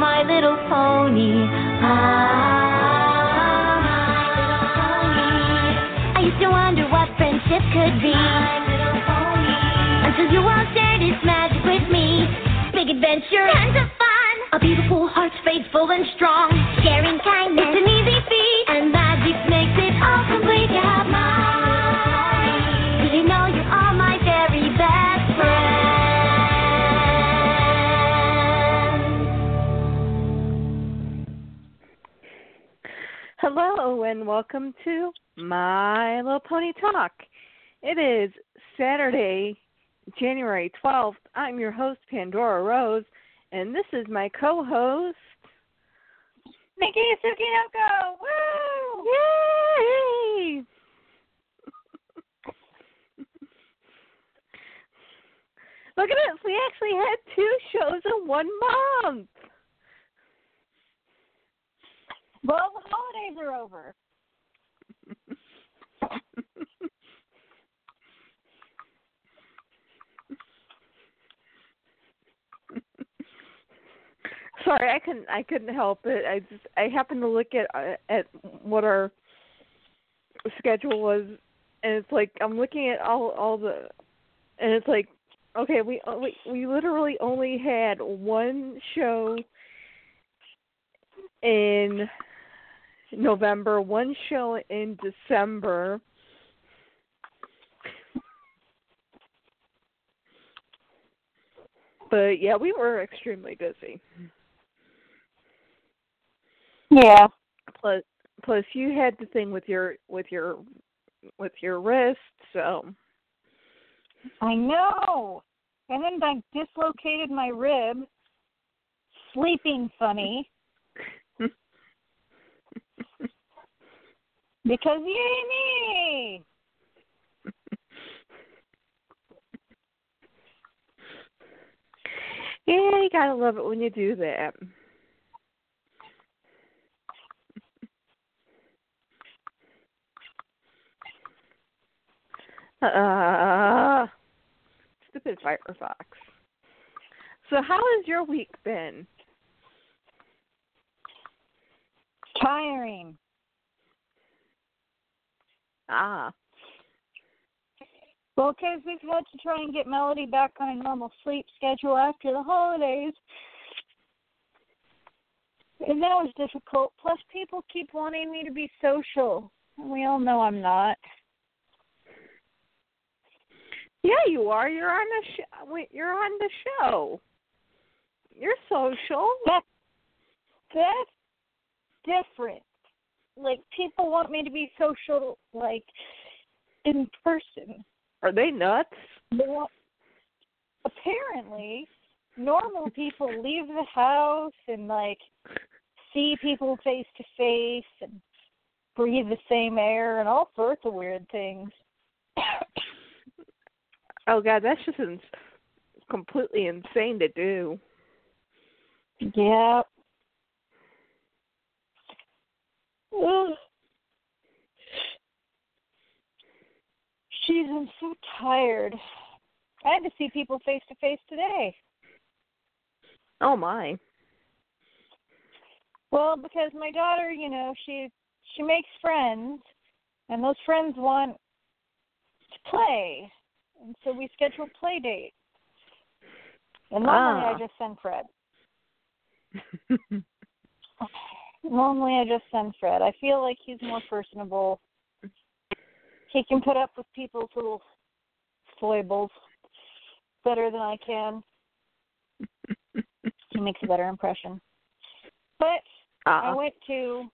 my little pony. Ah, my little pony. I used to wonder what friendship could be. My little pony. Until you all shared its magic with me. Big adventure, tons of fun. A beautiful heart, faithful and strong. And welcome to My Little Pony Talk. It is Saturday, January 12th. I'm your host, Pandora Rose, and this is my co host, Nikki Tsukinoko! Woo! Yay! Look at us, we actually had two shows in one month. Well, the holidays are over. Sorry, I couldn't. I couldn't help it. I just. I happened to look at uh, at what our schedule was, and it's like I'm looking at all all the, and it's like, okay, we we we literally only had one show in November, one show in December. But yeah, we were extremely busy. Yeah. plus plus you had the thing with your with your with your wrist so I know. And then I dislocated my rib, sleeping funny, because yay me! yeah you gotta love it when you do that uh stupid firefox so how has your week been Tiring. Ah Well, because we've had to try and get Melody back on a normal sleep schedule after the holidays. And that was difficult. Plus, people keep wanting me to be social. And we all know I'm not. yeah you are you're on the sh- wait, you're on the show you're social That, that's different. Like, people want me to be social, like, in person. are they nuts They want, apparently, normal people leave the house and, like, see people face to face and breathe the same air and all sorts of weird things. oh god that's just ins- completely insane to do Yeah. Ugh. Jeez, I'm so tired. I had to see people face to face today. oh my Well, because my daughter, you know, she she makes friends, and those friends want to play, and so we schedule play dates. And normally Ah. I just send Fred. Normally I just send Fred. I feel like he's more personable. He can put up with people's little foibles better than I can. He makes a better impression. But I Ah. went to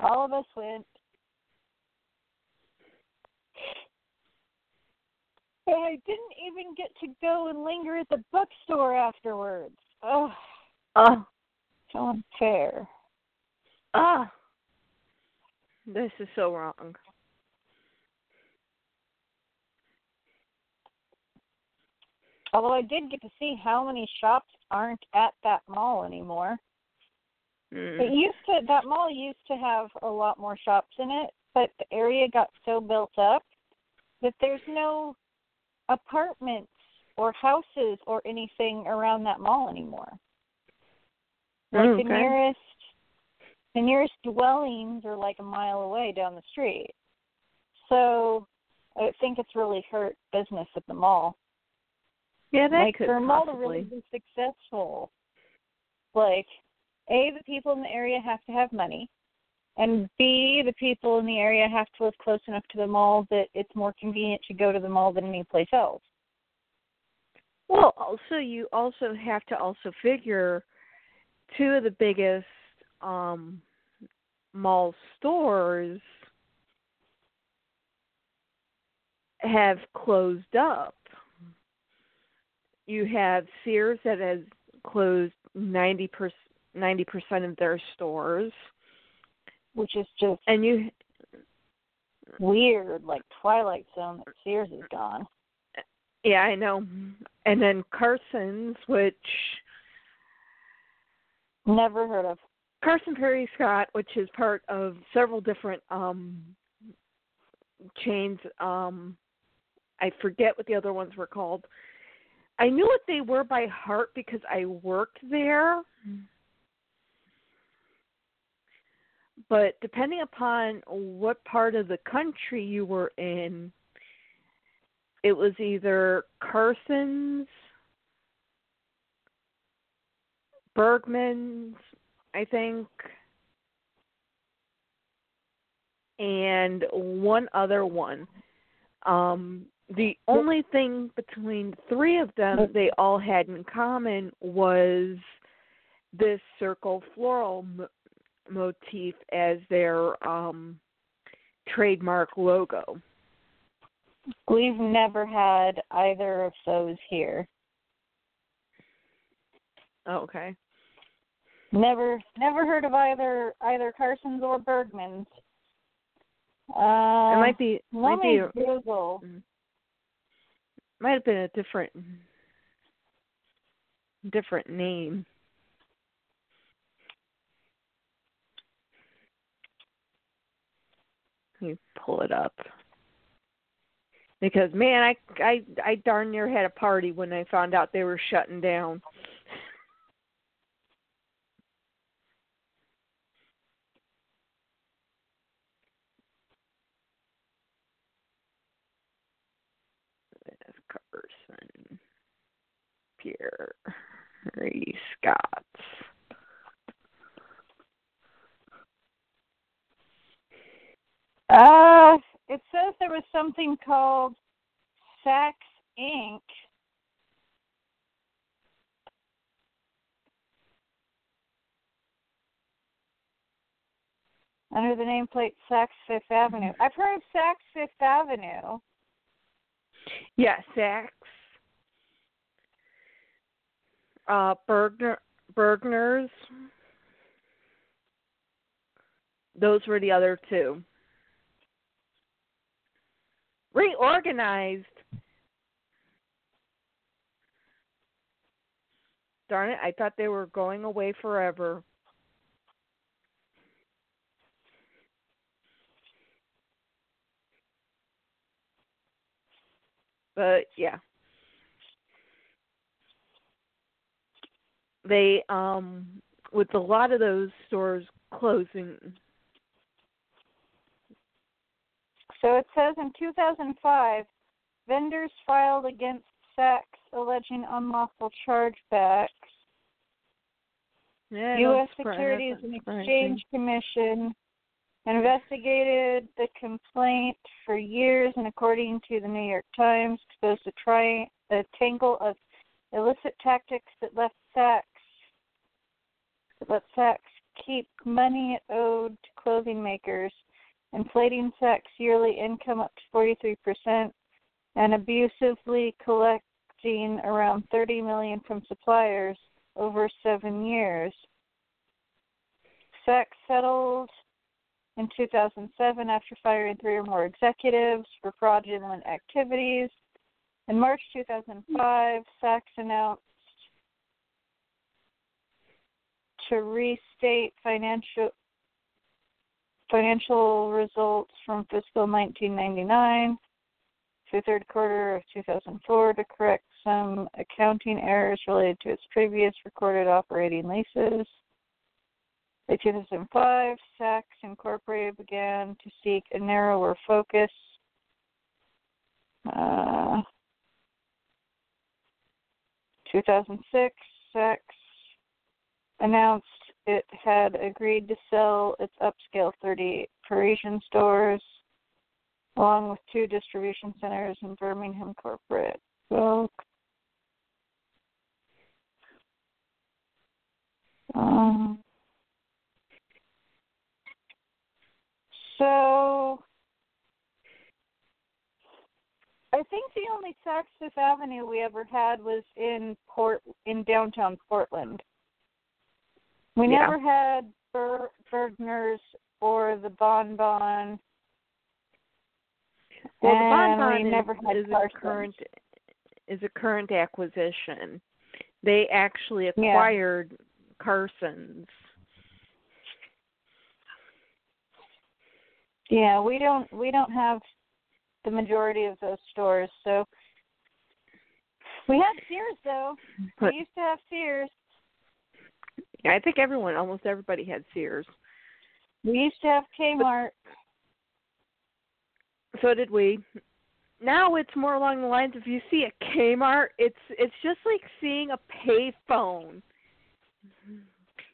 all of us went and I didn't even get to go and linger at the bookstore afterwards. Oh, Oh, so unfair. Ah. This is so wrong. Although I did get to see how many shops aren't at that mall anymore. It Mm. used to that mall used to have a lot more shops in it, but the area got so built up that there's no apartments or houses or anything around that mall anymore. Like okay. the nearest the nearest dwellings are like a mile away down the street. So I think it's really hurt business at the mall. yeah, that like could for a mall to really be successful, like A, the people in the area have to have money. And B, the people in the area have to live close enough to the mall that it's more convenient to go to the mall than any place else. Well, also you also have to also figure two of the biggest um mall stores have closed up. You have Sears that has closed 90 percent 90% of their stores Which is just and you weird, like Twilight Zone that Sears is gone. yeah, I know. And then Carson's which Never heard of. Carson Pirie Scott, which is part of several different um chains. Um I forget what the other ones were called. I knew what they were by heart because I worked there. But depending upon what part of the country you were in, it was either Carson's, Bergman's, I think, and one other one. Um, the only thing between three of them they all had in common was this circle floral mo- motif as their um, trademark logo. We've never had either of those here. Oh, okay. Never never heard of either either Carson's or Bergman's. Uh, it might be let might me be Google. might have been a different different name. Let me pull it up. Because man, I I I darn near had a party when I found out they were shutting down. That's Carson. Harry Scott. Uh, it says there was something called Saks Inc. Under the nameplate Saks Fifth Avenue. I've heard of Saks Fifth Avenue. Yeah, Saks. Uh Bergner Bergner's. Those were the other two. Reorganized. Darn it, I thought they were going away forever. But yeah. They um with a lot of those stores closing So it says in 2005, vendors filed against Saks alleging unlawful chargebacks. yeah, U.S. Securities and. Exchange Commission investigated the complaint for years, and according to the New York Times, exposed a, tri- a tangle of illicit tactics that left Saks that let Saks keep money owed to clothing makers, inflating Saks' yearly income up to 43%, and abusively collecting around 30 million from suppliers over seven years. Saks settled in 2007 after firing three or more executives for fraudulent activities. In March 2005, Saks announced to restate financial financial results from fiscal 1999 to third quarter of 2004 to correct some accounting errors related to its previous recorded operating leases. By 2005, Saks Incorporated began to seek a narrower focus. Uh, 2006, Saks announced it had agreed to sell its upscale 30 Parisian stores, along with two distribution centers in Birmingham corporate. Well, um, so I think the only Saks Fifth Avenue we ever had was in Port in downtown Portland. We Yeah. never had Ber- Bergner's or the Bon-Ton. Well, the and Bon Bon we never had is, a current is a current acquisition. They actually Yeah. acquired Carson's. Yeah, we don't we don't have the majority of those stores. So we had Sears though. But we used to have Sears. I think everyone, almost everybody, had Sears. We used to have Kmart. So did we. Now it's more along the lines of you see a Kmart, it's it's just like seeing a payphone.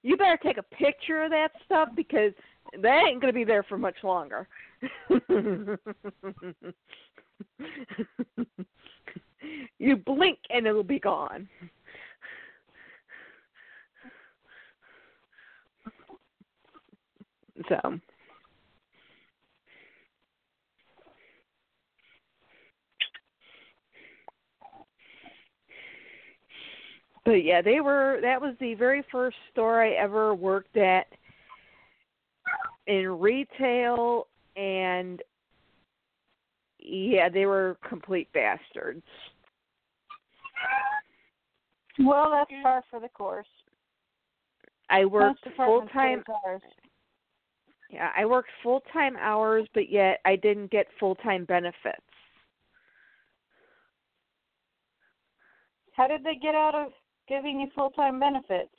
You better take a picture of that stuff because that ain't gonna be there for much longer. you blink and it'll be gone. So but yeah, they were that was the very first store I ever worked at in retail and yeah, they were complete bastards. Well, that's par for the course. I worked full time. Yeah, I worked full time hours but yet I didn't get full time benefits. How did they get out of giving you full time benefits?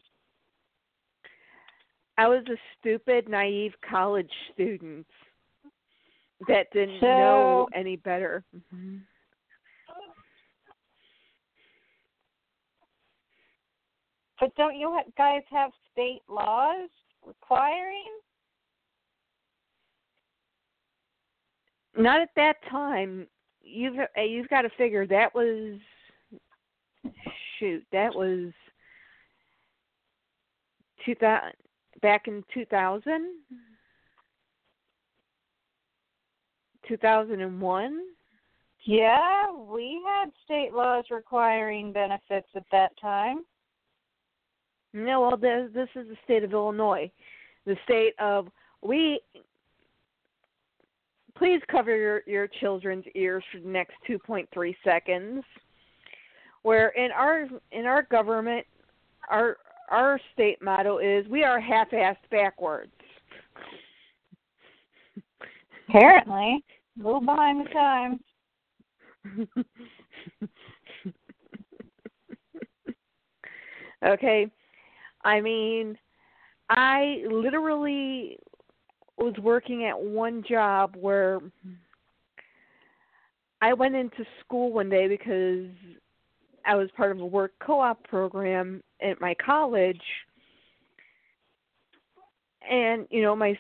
I was a stupid, naive college student that didn't So- know any better. Mhm. But don't you ha- guys have state laws requiring? Not at that time. You've uh, you've got to figure that was shoot that was two thousand back in two thousand two thousand and one. Yeah, we had state laws requiring benefits at that time. No, well, this, this is the state of Illinois, the state of we. Please cover your your children's ears for the next 2.3 seconds. Where in our in our government, our our state motto is we are half-assed backwards. Apparently, a little behind the times. okay. I mean, I literally was working at one job where I went into school one day because I was part of a work co-op program at my college and you know my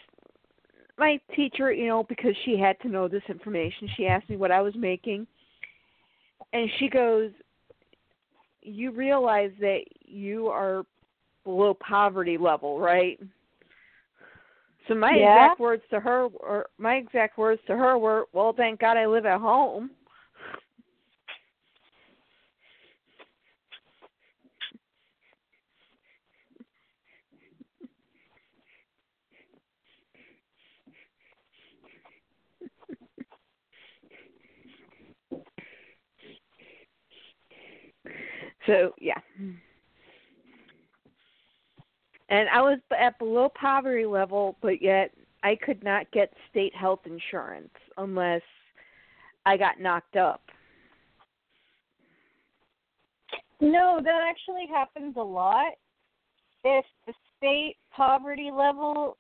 my teacher, you know, because she had to know this information, she asked me what I was making and she goes, "You realize that you are below poverty level, right?" So my Yeah. exact words to her, or my exact words to her were, "Well, thank God I live at home." So yeah. And I was at below poverty level, but yet I could not get state health insurance unless I got knocked up. No, that actually happens a lot. If the state poverty level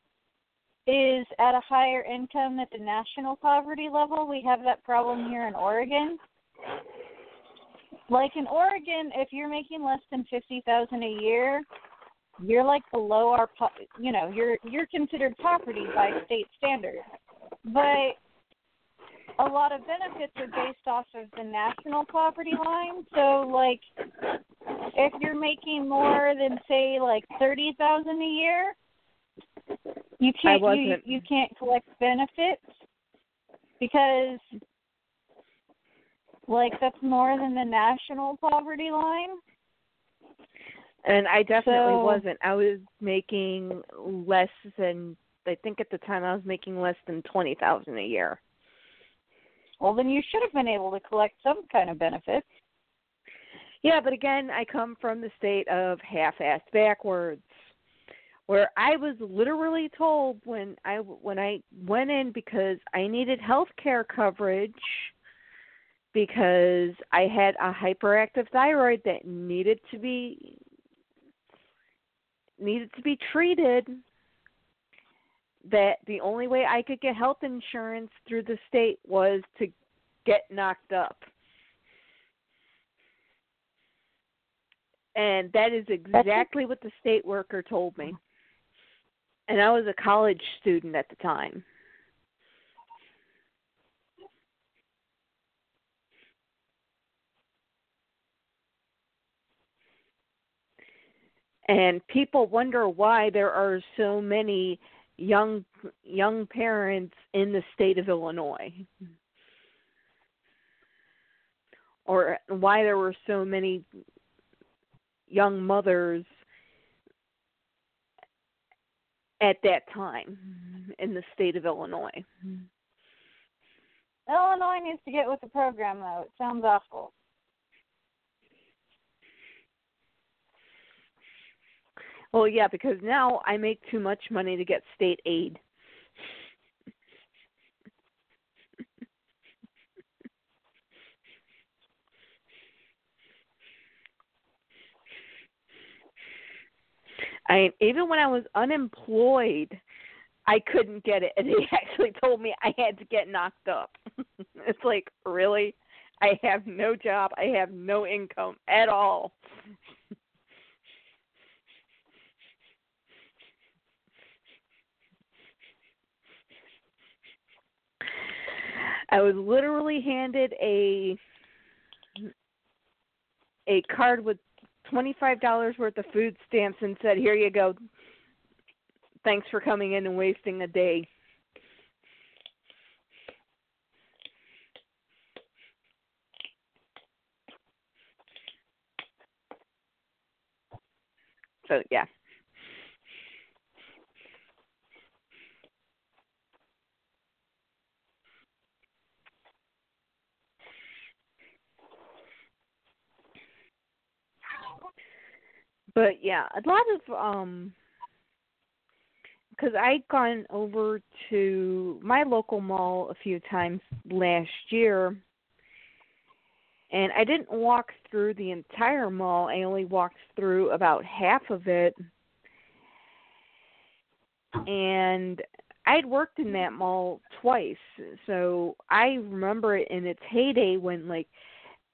is at a higher income than the national poverty level. We have that problem here in Oregon. Like in Oregon, if you're making less than fifty thousand a year, you're like below our, po- you know, you're you're considered poverty by state standards. But a lot of benefits are based off of the national poverty line. So like if you're making more than say like thirty thousand a year, you can't you, you can't collect benefits because like that's more than the national poverty line. And I definitely So- wasn't. I was making less than I think at the time I was making less than twenty thousand a year. Well, then you should have been able to collect some kind of benefits. Yeah, but again, I come from the state of half-assed backwards, where I was literally told when I when I went in because I needed health care coverage because I had a hyperactive thyroid that needed to be needed to be treated that the only way I could get health insurance through the state was to get knocked up. And that is exactly what the state worker told me. And I was a college student at the time. And people wonder why there are so many young young parents in the state of Illinois. Or why there were so many young mothers at that time in the state of Illinois. Illinois needs to get with the program though. It sounds awful. Well, yeah, because now I make too much money to get state aid. I even when I was unemployed, I couldn't get it, and they actually told me I had to get knocked up. it's like really, I have no job, I have no income at all. I was literally handed a a card with twenty five dollars worth of food stamps and said, "Here you go. Thanks for coming in and wasting a day." So yeah. But yeah, a lot of um because I'd gone over to my local mall a few times last year and I didn't walk through the entire mall. I only walked through about half of it. And I'd worked in that mall twice. So I remember it in its heyday when like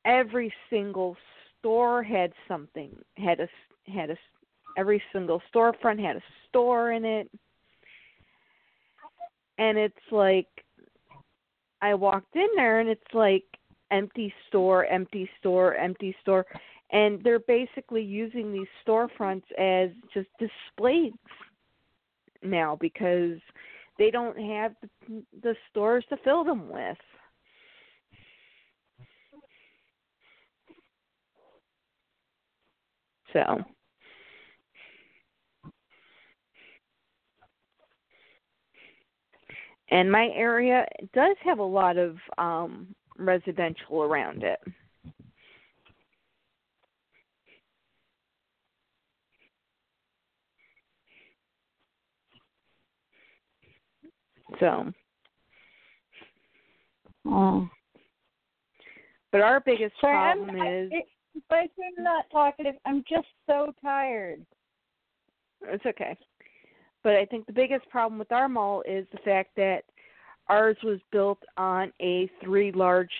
every single store had something, had a had a every single storefront had a store in it. And it's like i walked in there and it's like empty store empty store empty store. And they're basically using these storefronts as just displays now because they don't have the, the stores to fill them with. So and my area does have a lot of um residential around it so Oh. but our biggest Sorry, I'm, problem I, is it, but I'm not talkative. I'm just so tired. It's okay. But I think the biggest problem with our mall is the fact that ours was built on a three large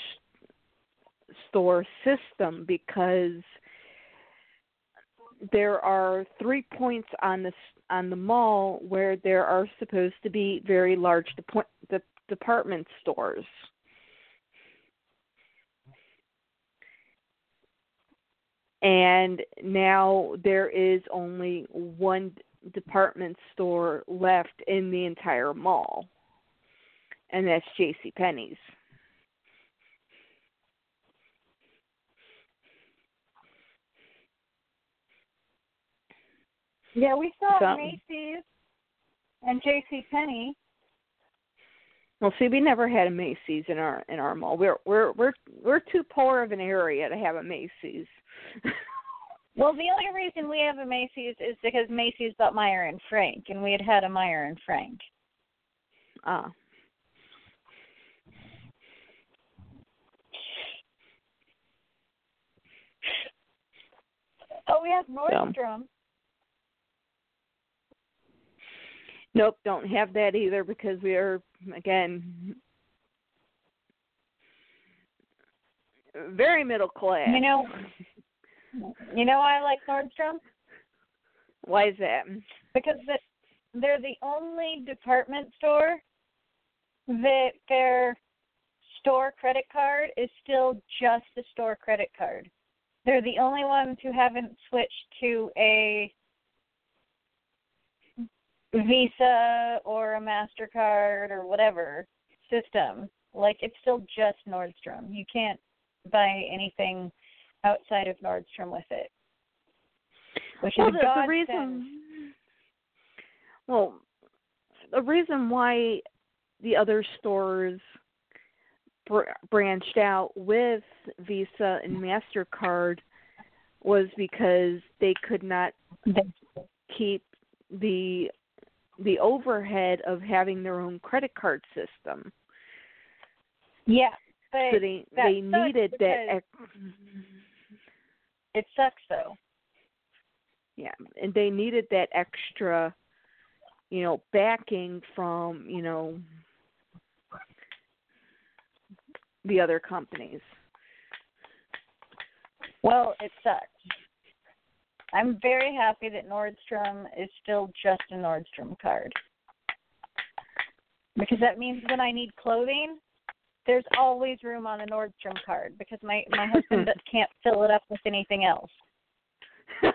store system because there are three points on the on the mall where there are supposed to be very large de- de- department stores. And now there is only one department store left in the entire mall. And that's J.C. Penney's. Yeah, we saw So- Macy's and J.C. Penney. Well, see, we never had a Macy's in our in our mall. We're we're we're we're too poor of an area to have a Macy's. Well, the only reason we have a Macy's is because Macy's bought Meier and Frank, and we had had a Meier and Frank. ah, Oh, we have Nordstrom. nope, don't have that either because we are again very middle class. You know, you know why I like Nordstrom why is that? because the, they're the only department store that their store credit card is still just a store credit card. They're the only ones who haven't switched to a Visa or a MasterCard or whatever system. Like it's still just Nordstrom. You can't buy anything outside of Nordstrom with it. Which well, is the, the reason. Well, the reason why the other stores br- branched out with Visa and Mastercard was because they could not keep the the overhead of having their own credit card system. Yeah, So they they needed that. Ex- it sucks though. yeah, and they needed that extra, you know, backing from you know the other companies. Well, it sucks. I'm very happy that Nordstrom is still just a Nordstrom card. Because that means when I need clothing, there's always room on the Nordstrom card because my my husband can't fill it up with anything else.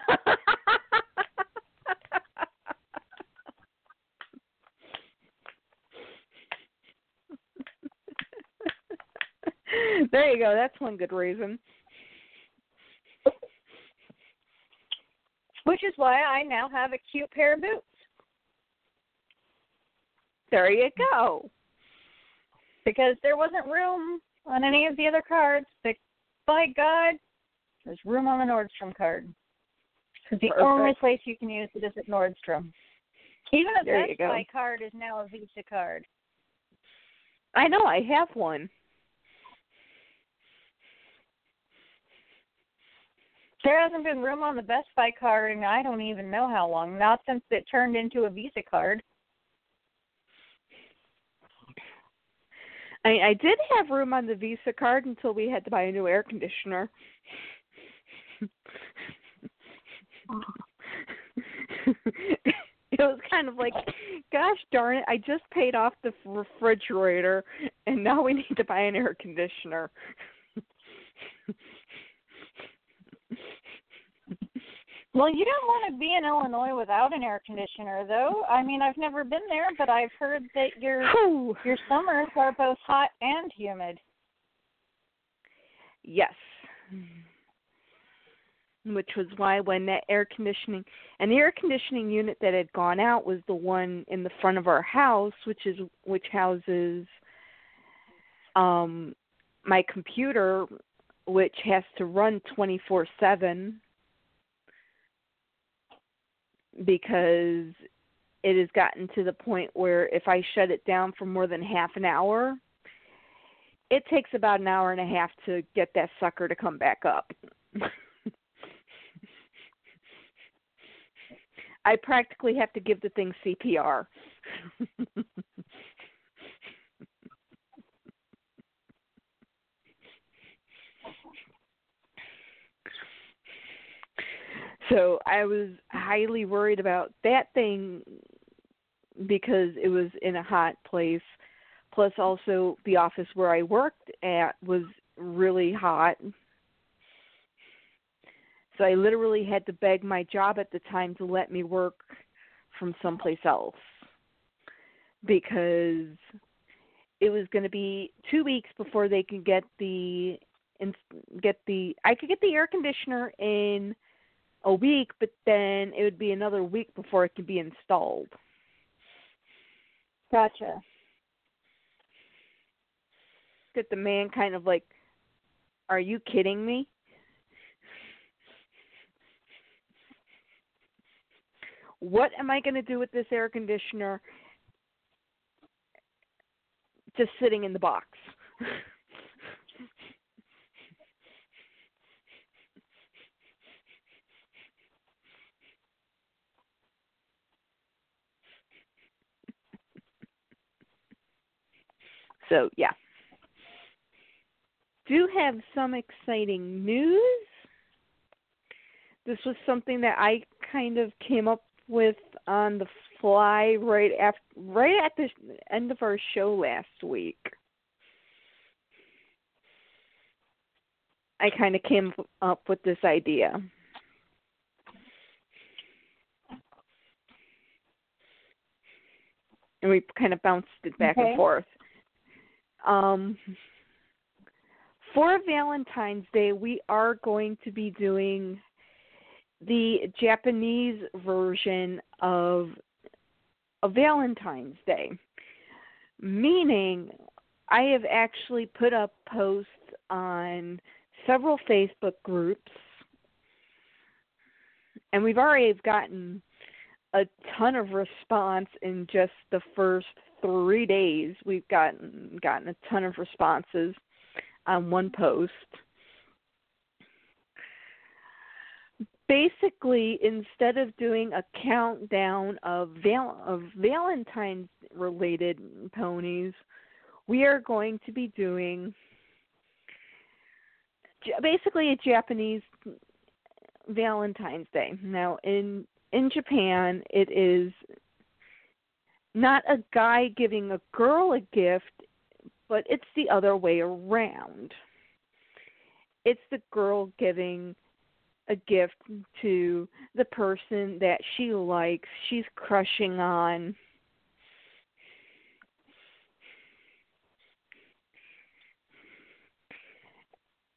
there you go. That's one good reason. Which is why I now have a cute pair of boots. There you go. Because there wasn't room on any of the other cards. But by God, there's room on the Nordstrom card. Because the Perfect. only place you can use it is at Nordstrom. Even a There Best. Buy card is now a Visa card. I know. I have one. There hasn't been room on the Best Buy card and I don't even know how long. Not since it turned into a Visa card. I I did have room on the Visa card until we had to buy a new air conditioner. it was kind of like, gosh darn it! I just paid off the refrigerator, and now we need to buy an air conditioner. Well, you don't want to be in Illinois without an air conditioner, though. I mean, I've never been there, but I've heard that your Whew. your summers are both hot and humid. Yes. Which was why when that air conditioning and the air conditioning unit that had gone out was the one in the front of our house, which is which houses um my computer which has to run 24/7 because it has gotten to the point where if I shut it down for more than half an hour, it takes about an hour and a half to get that sucker to come back up. I practically have to give the thing CPR. so I was highly worried about that thing because it was in a hot place. Plus, also the office where I worked at was really hot. So I literally had to beg my job at the time to let me work from someplace else because it was going to be 2 weeks before they could get the get the I could get the air conditioner in a week, but then it would be another week before it could be installed. Gotcha. That the man kind of like, are you kidding me? What am I going to do with this air conditioner just sitting in the box? So, yeah. Do have some exciting news. This was something that I kind of came up with on the fly right after right at the end of our show last week. I kind of came up with this idea. And we kind of bounced it back okay. and forth. Um, for Valentine's Day, we are going to be doing the Japanese version of a Valentine's Day, meaning I have actually put up posts on several Facebook groups, and we've already gotten a ton of response in just the first three days, we've gotten gotten a ton of responses on one post. Basically, instead of doing a countdown of val- of Valentine's related ponies, we are going to be doing basically a Japanese Valentine's Day. Now, in in Japan, it is not a guy giving a girl a gift, but it's the other way around. It's the girl giving a gift to the person that she likes, she's crushing on.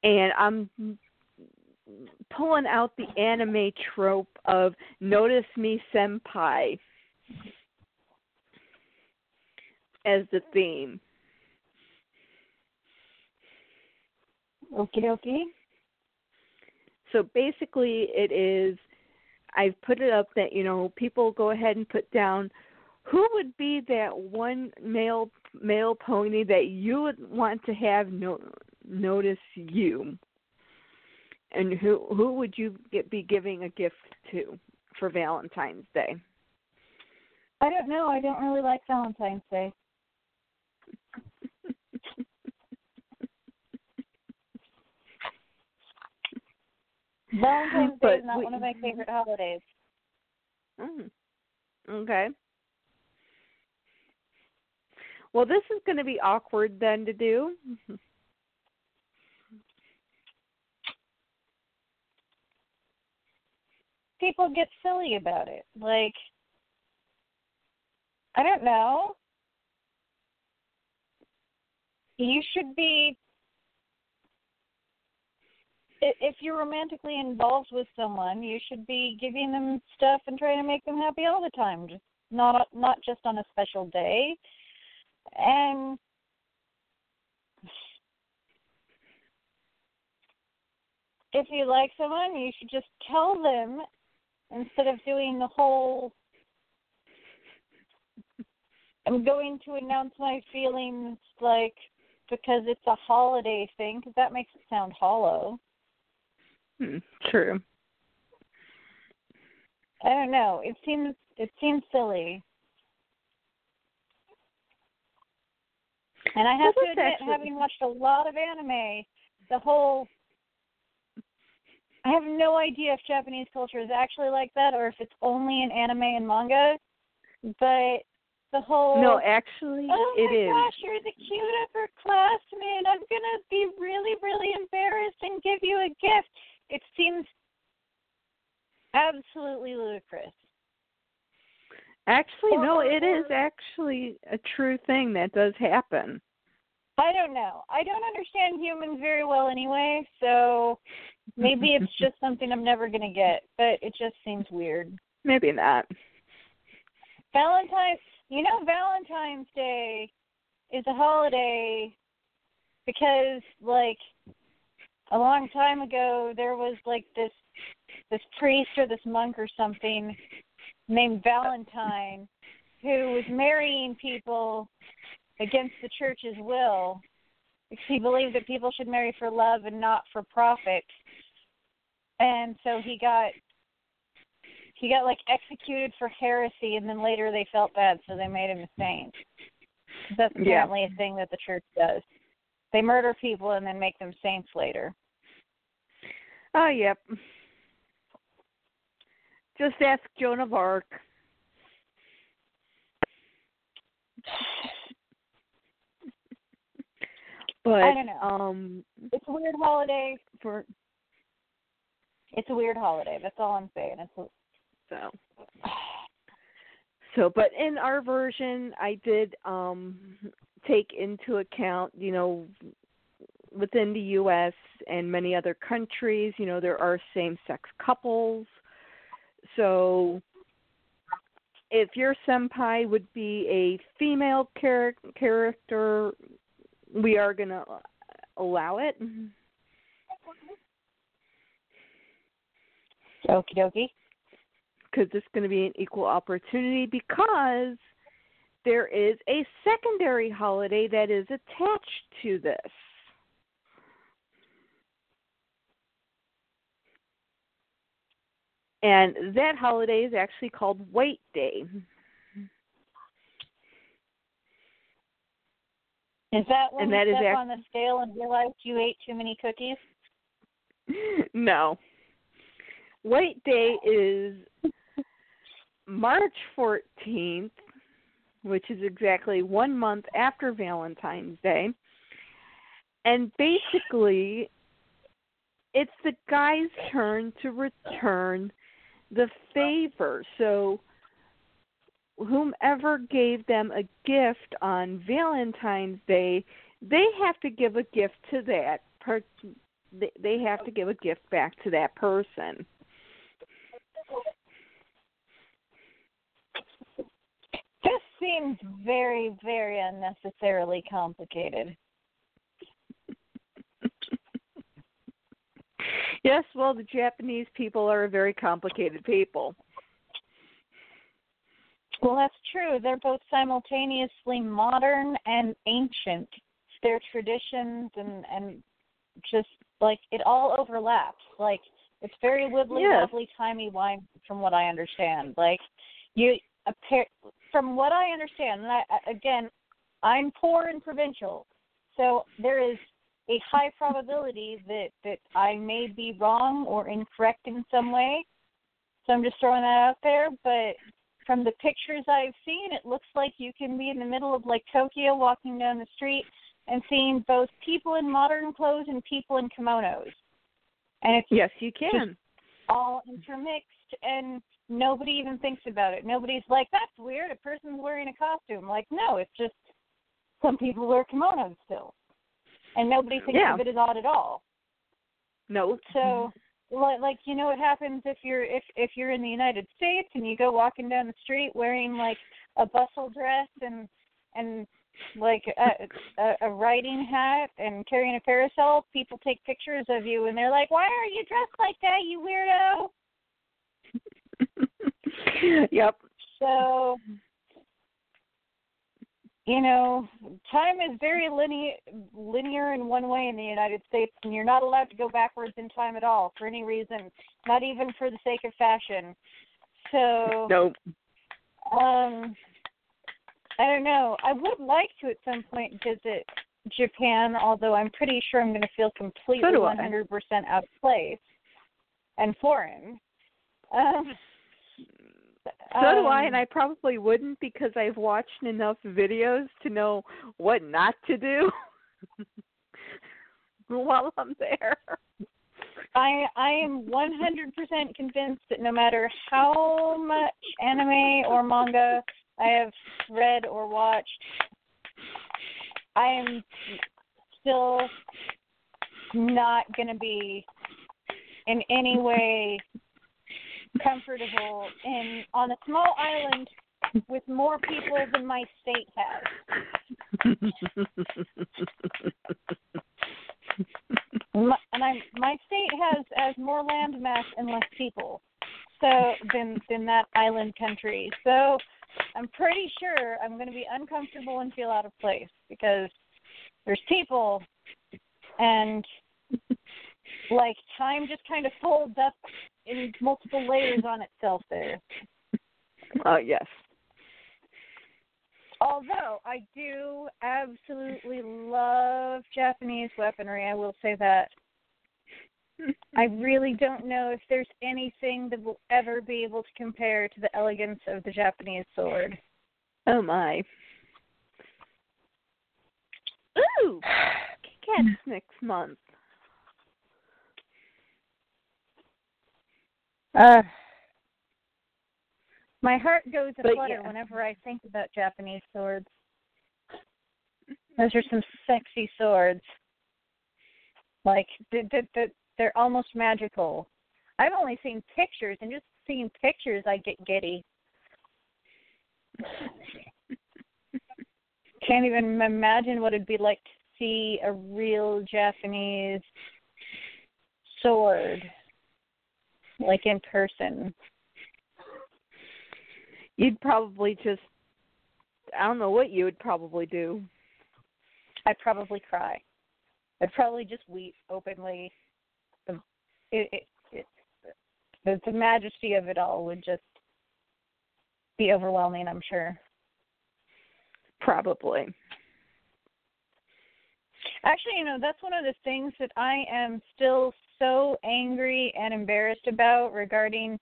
And I'm pulling out the anime trope of notice me senpai as the theme. Okay, okay. So basically, it is. I've put it up that you know people go ahead and put down who would be that one male male pony that you would want to have no, notice you, and who who would you get, be giving a gift to for Valentine's Day? I don't know. I don't really like Valentine's Day. Valentine's Day is not we, one of my favorite holidays. Mm, okay. Well, this is going to be awkward then to do. People get silly about it. Like, I don't know. You should be if you're romantically involved with someone, you should be giving them stuff and trying to make them happy all the time, just not not just on a special day. And if you like someone, you should just tell them instead of doing the whole I'm going to announce my feelings like because it's a holiday thing because that makes it sound hollow. Hmm, true. I don't know. It seems it seems silly. And I have Well, to admit, actually- having watched a lot of anime, the whole I have no idea if Japanese culture is actually like that or if it's only in anime and manga. But the whole No, actually, it is oh my gosh, you're the cute upperclassman. I'm gonna be really, really embarrassed and give you a gift. It seems absolutely ludicrous. Actually, no, Or- it is actually a true thing that does happen. I don't know. I don't understand humans very well anyway, so maybe it's just something I'm never gonna get. But it just seems weird. Maybe not. Valentine's, you know, Valentine's Day is a holiday because, like, a long time ago there was like this this priest or this monk or something named Valentine who was marrying people against the church's will because he believed that people should marry for love and not for profit. And so he got he got like executed for heresy and then later they felt bad so they made him a saint. That's Yeah. apparently a thing that the church does. They murder people and then make them saints later. Oh, yep. Just ask Joan of Arc. But I don't know. um It's a weird holiday. for It's a weird holiday. That's all I'm saying. It's a, so so but in our version I did um take into account, you know, within the US and many other countries, you know, there are same sex couples. So if your senpai would be a female char- character, we are going to allow it. okie dokie. because it's going to be an equal opportunity because there is a secondary holiday that is attached to this. And that holiday is actually called White Day. Is that when And you that is step act- on the scale and realized you ate too many cookies? no. White Day is March 14th, which is exactly one month after Valentine's Day. And basically, it's the guy's turn to return the favor. So, whomever gave them a gift on Valentine's Day, they have to give a gift to that per- they they have to give a gift back to that person. This seems very, very unnecessarily complicated. Yes, well, the Japanese people are a very complicated people. Well, that's true. They're both simultaneously modern and ancient. Their traditions and and just like it all overlaps. Like it's very wibbly Yes. wobbly timey wime from what I understand. Like you appear from what I understand. And I- again, I'm poor and provincial, so there is a high probability that that I may be wrong or incorrect in some way. So I'm just throwing that out there, but from the pictures I've seen, it looks like you can be in the middle of like Tokyo walking down the street and seeing both people in modern clothes and people in kimonos. And it's Yes, you can. all intermixed and nobody even thinks about it. Nobody's like, That's weird, a person's wearing a costume. Like, no, it's just some people wear kimonos still. And nobody thinks Yeah. of it as odd at all. No. So like like you know what happens if you're if if you're in the United States and you go walking down the street wearing like a bustle dress and and like a, a, a riding hat and carrying a parasol, people take pictures of you and they're like, "Why are you dressed like that, you weirdo?" yep. So you know, time is very linear linear in one way in the United States, and you're not allowed to go backwards in time at all for any reason, not even for the sake of fashion. So Nope. um I don't know. I would like to at some point visit Japan, although I'm pretty sure I'm going to feel completely So 100% out of place and foreign. Um, So do I, um, and I probably wouldn't because I've watched enough videos to know what not to do while I'm there. I I am 100% convinced that no matter how much anime or manga I have read or watched, I am still not going to be in any way comfortable in on a small island with more people than my state has. My, and I my state has has more land mass and less people, so than than that island country. So I'm pretty sure I'm going to be uncomfortable and feel out of place because there's people, and like time just kind of folds up in multiple layers on itself there. Oh yes. Although I do absolutely love Japanese weaponry, I will say that. I really don't know if there's anything that will ever be able to compare to the elegance of the Japanese sword. Oh my. Ooh, cats next month. Uh, my heart goes a flutter yeah. whenever I think about Japanese swords. Those are some sexy swords. Like th- th- th- they're almost magical. I've only seen pictures, and just seeing pictures, I get giddy. Can't even imagine what it'd be like to see a real Japanese sword, like in person. You'd probably just I don't know what you would probably do. I'd probably cry. I'd probably just weep openly. The it, it, it, the, the majesty of it all would just be overwhelming. I'm sure. Probably. Actually, you know, that's one of the things that I am still so angry and embarrassed about regarding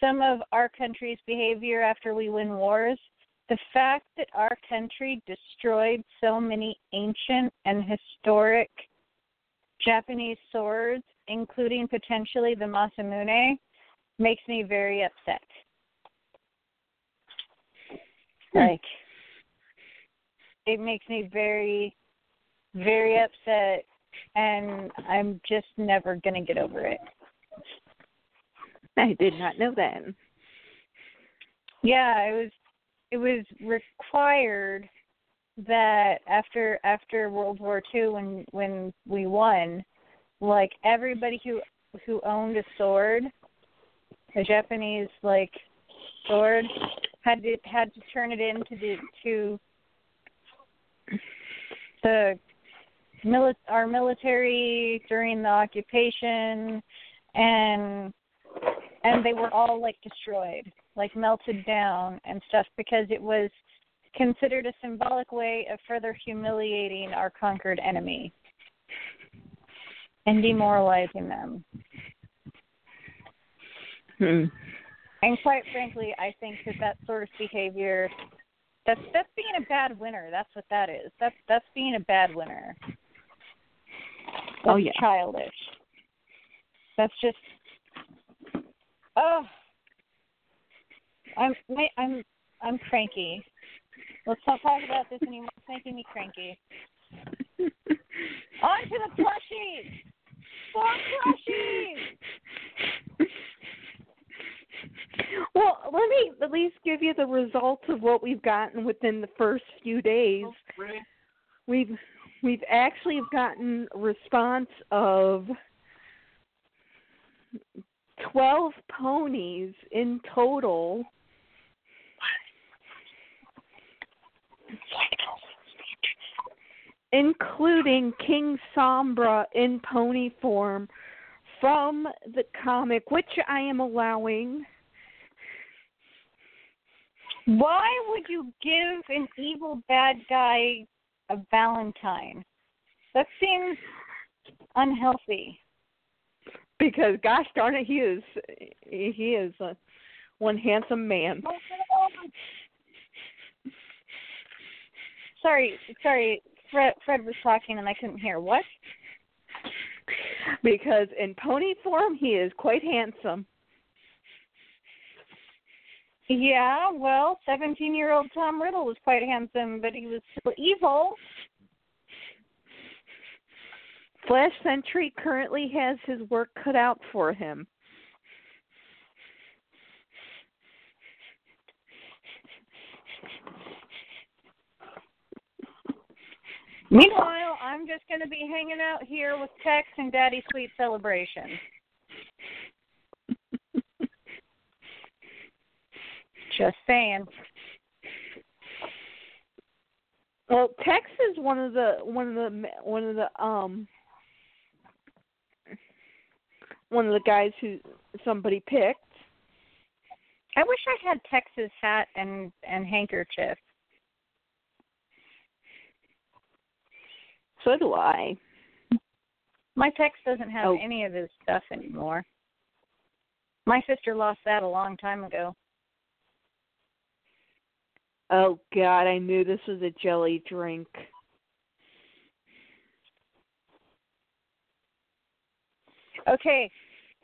some of our country's behavior after we win wars. The fact that our country destroyed so many ancient and historic Japanese swords, including potentially the Masamune, makes me very upset. Hmm. Like, it makes me very, very upset, and I'm just never going to get over it. I did not know that. Yeah, it was it was required that after after World War Two when when we won, like everybody who who owned a sword, a Japanese like sword, had to had to turn it in to the to the mili- our military during the occupation and and they were all like destroyed like melted down and stuff because it was considered a symbolic way of further humiliating our conquered enemy and demoralizing them. Hmm. And quite frankly, I think that that sort of behavior that's that's being a bad winner. That's what that is. That's that's being a bad winner. Oh, That's Oh, yeah. childish. That's just oh I'm ma- I'm I'm cranky. Let's not talk about this anymore. It's making me cranky. On to the plushies. More plushies. Well, let me at least give you the results of what we've gotten within the first few days. Oh, we've we've actually gotten response of twelve ponies in total. Including King Sombra in pony form from the comic, which I am allowing Why would you give an evil bad guy a Valentine? That seems unhealthy. Because gosh darn it, he is he is a, one handsome man. Oh, sorry, sorry. Fred, Fred was talking and I couldn't hear. What? Because in pony form, he is quite handsome. Yeah, well, 17 year old Tom Riddle was quite handsome, but he was still evil. Flash Sentry currently has his work cut out for him. Meanwhile, I'm just going to be hanging out here with Tex and Daddy Sweet Celebration. Just saying. Well, Tex is one of the one of the one of the um one of the guys who somebody picked. I wish I had Tex's hat and and handkerchief. So do I. My Tex doesn't have Oh. any of his stuff anymore. My sister lost that a long time ago. Oh God, I knew this was a jelly drink. Okay,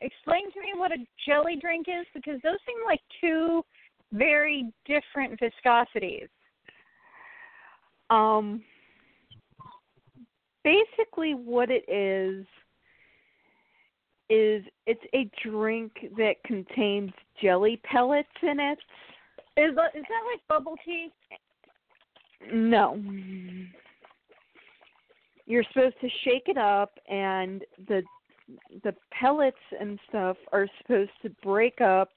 explain to me what a jelly drink is because those seem like two very different viscosities. Um, basically, what it is is it's a drink that contains jelly pellets in it. Is that, is that like bubble tea? No. You're supposed to shake it up and the the pellets and stuff are supposed to break up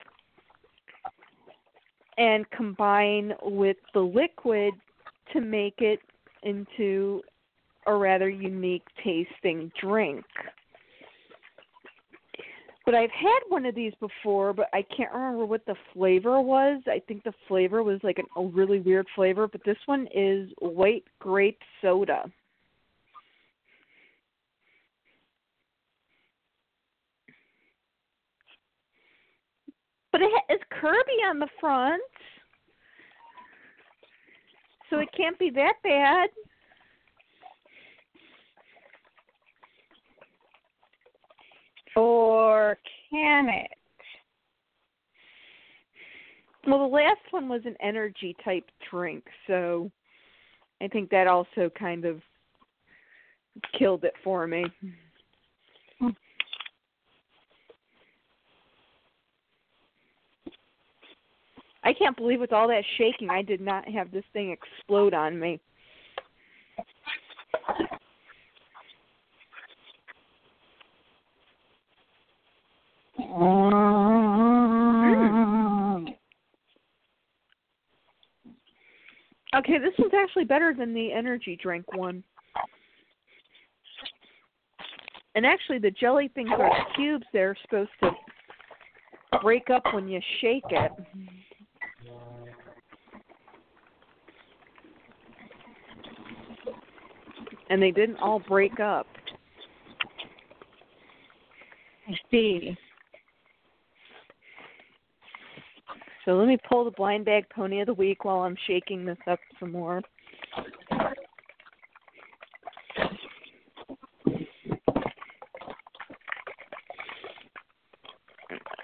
and combine with the liquid to make it into a rather unique tasting drink. But I've had one of these before, but I can't remember what the flavor was. I think the flavor was like an, a really weird flavor, but this one is white grape soda. But it ha- it's Kirby on the front, so it can't be that bad. Or can it? Well, the last one was an energy type drink, so I think that also kind of killed it for me. I can't believe with all that shaking, I did not have this thing explode on me. Mm. Okay, this one's actually better than the energy drink one. And actually, the jelly things are cubes. They're supposed to break up when you shake it. And they didn't all break up. I see. So let me pull the blind bag pony of the week while I'm shaking this up some more.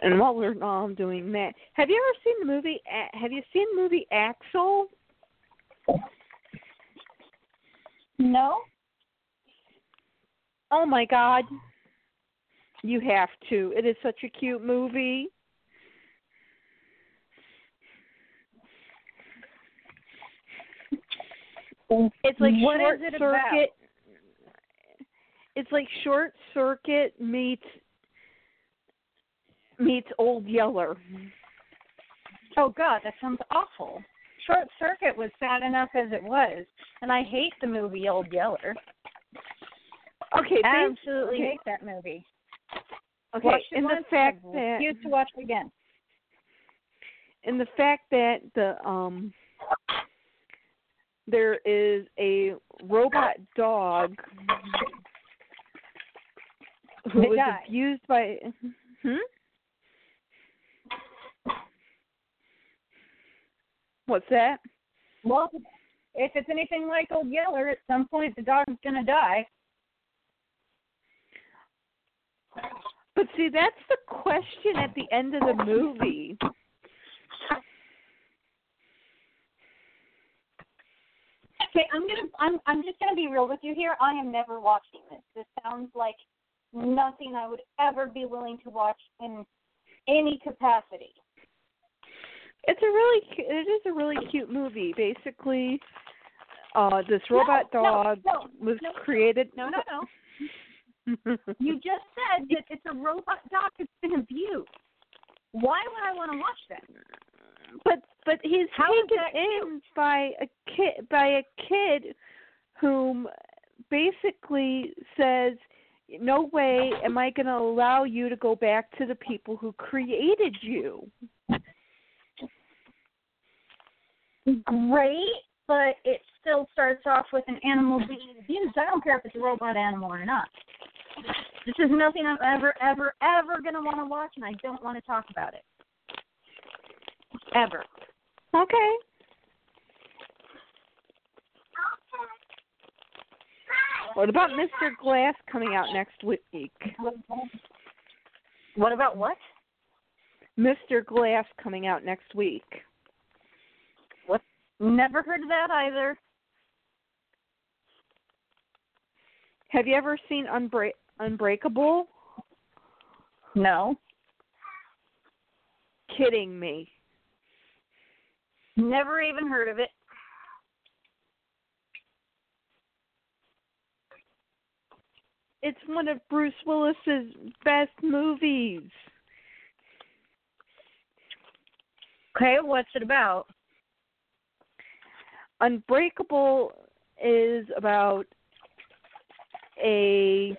And while we're I'm doing that, have you ever seen the movie? Have you seen the movie Axel? No? Oh my God, you have to. It is such a cute movie. It's like What short is it about? circuit. It's like short circuit meets meets Old Yeller. Oh God, that sounds awful. Short Circuit was sad enough as it was, and I hate the movie Old Yeller. Okay, I absolutely okay, hate that movie. okay. In the fact that refuse to watch it again. in the fact that the um there is a robot dog who was abused by hmm? What's that? Well, if it's anything like Old Yeller, at some point the dog's gonna die. but see that's the question at the end of the movie Okay, I'm gonna I'm I'm just gonna be real with you here. I am never watching this. This sounds like nothing I would ever be willing to watch in any capacity. it's a really it is a really cute movie basically uh this robot no, dog no, was no. created No, no, no. You just said that it's a robot dog that's been abused. Why would I want to watch that? But but he's How taken in by a kid by a kid whom basically says no way am i going to allow you to go back to the people who created you Great, but it still starts off with an animal being abused. I don't care if it's a robot animal or not. This is nothing I'm ever, ever, ever going to want to watch, and I don't want to talk about it. Ever. okay what about mr glass coming out next week What about what? mr glass coming out next week What? Never heard of that either. have you ever seen Unbreak- unbreakable No. kidding me Never even heard of it. It's one of Bruce Willis's best movies. Okay, what's it about? Unbreakable is about a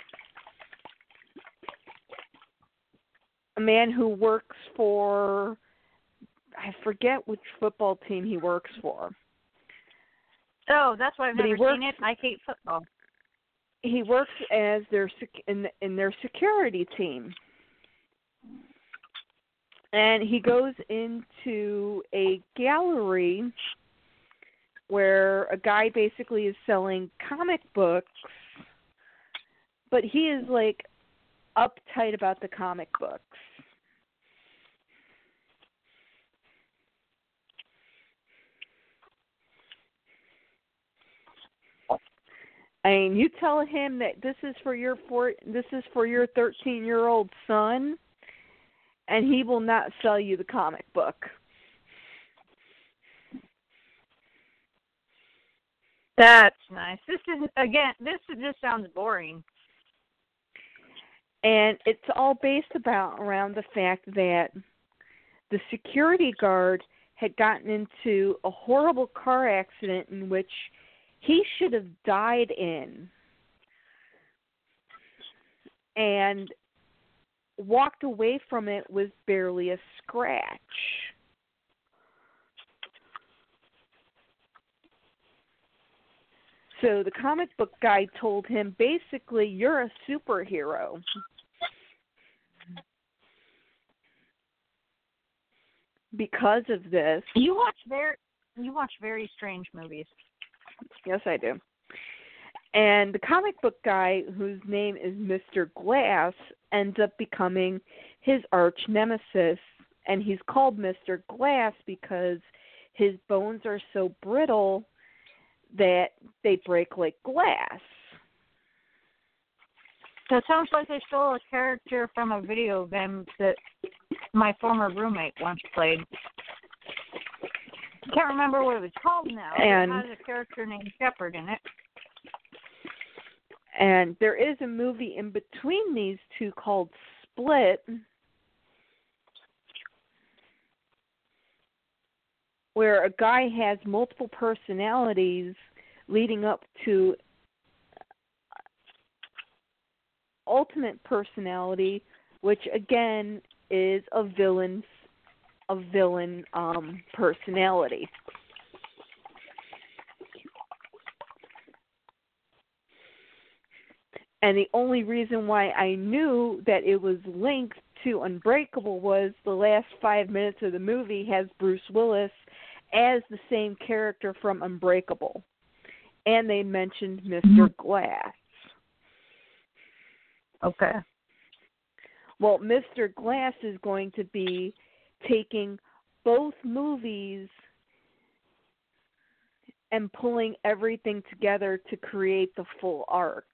a man who works for I forget which football team he works for. Oh, that's why I've But never seen works- it. I hate football. He works as their sec- in in their security team. And he goes into a gallery where a guy basically is selling comic books, but he is like uptight about the comic books. I mean, you tell him that this is for your four, this is for your 13-year-old son, and he will not sell you the comic book. That's nice. This is again. This just sounds boring. and it's all based about around the fact that the security guard had gotten into a horrible car accident in which he should have died in and walked away from it with barely a scratch so the comic book guy told him basically you're a superhero because of this. You watch very you watch very strange movies. Yes, I do. And the comic book guy, whose name is Mr. Glass, ends up becoming his arch nemesis. And he's called Mr. Glass because his bones are so brittle that they break like glass. It sounds like they stole a character from a video game that my former roommate once played. I can't remember what it was called now. And- it has a character named Shepard in it. And there is a movie in between these two called Split, where a guy has multiple personalities leading up to ultimate personality, which again is a villain's a villain um personality. And the only reason why I knew that it was linked to Unbreakable was the last five minutes of the movie has Bruce Willis as the same character from Unbreakable. And they mentioned mister Glass. Okay. Well, Mr. Glass is going to be taking both movies and pulling everything together to create the full arc.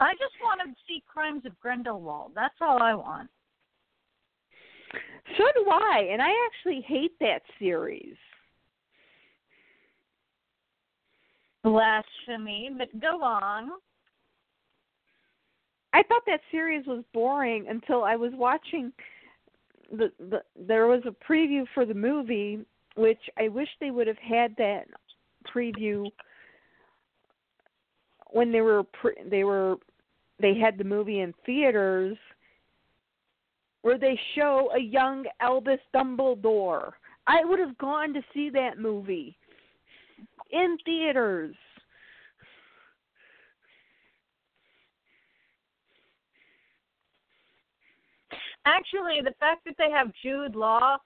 I just want to see Crimes of Grindelwald. That's all I want. So do I, and I actually hate that series. Blasphemy, but go on. I thought that series was boring until I was watching the, the there was a preview for the movie which I wish they would have had that preview when they were pre- they were they had the movie in theaters where they show a young Albus Dumbledore. I would have gone to see that movie in theaters. Actually, the fact that they have Jude Law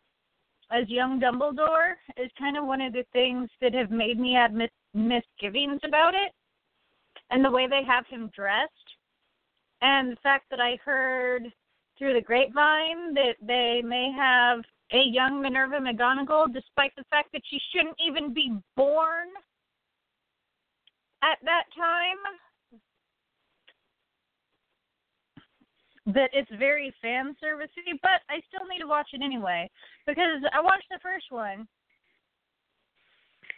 as young Dumbledore is kind of one of the things that have made me have mis- misgivings about it. And the way they have him dressed. And the fact that I heard through the grapevine that they may have a young Minerva McGonagall, despite the fact that she shouldn't even be born at that time. That it's very fan servicey, but I still need to watch it anyway because I watched the first one,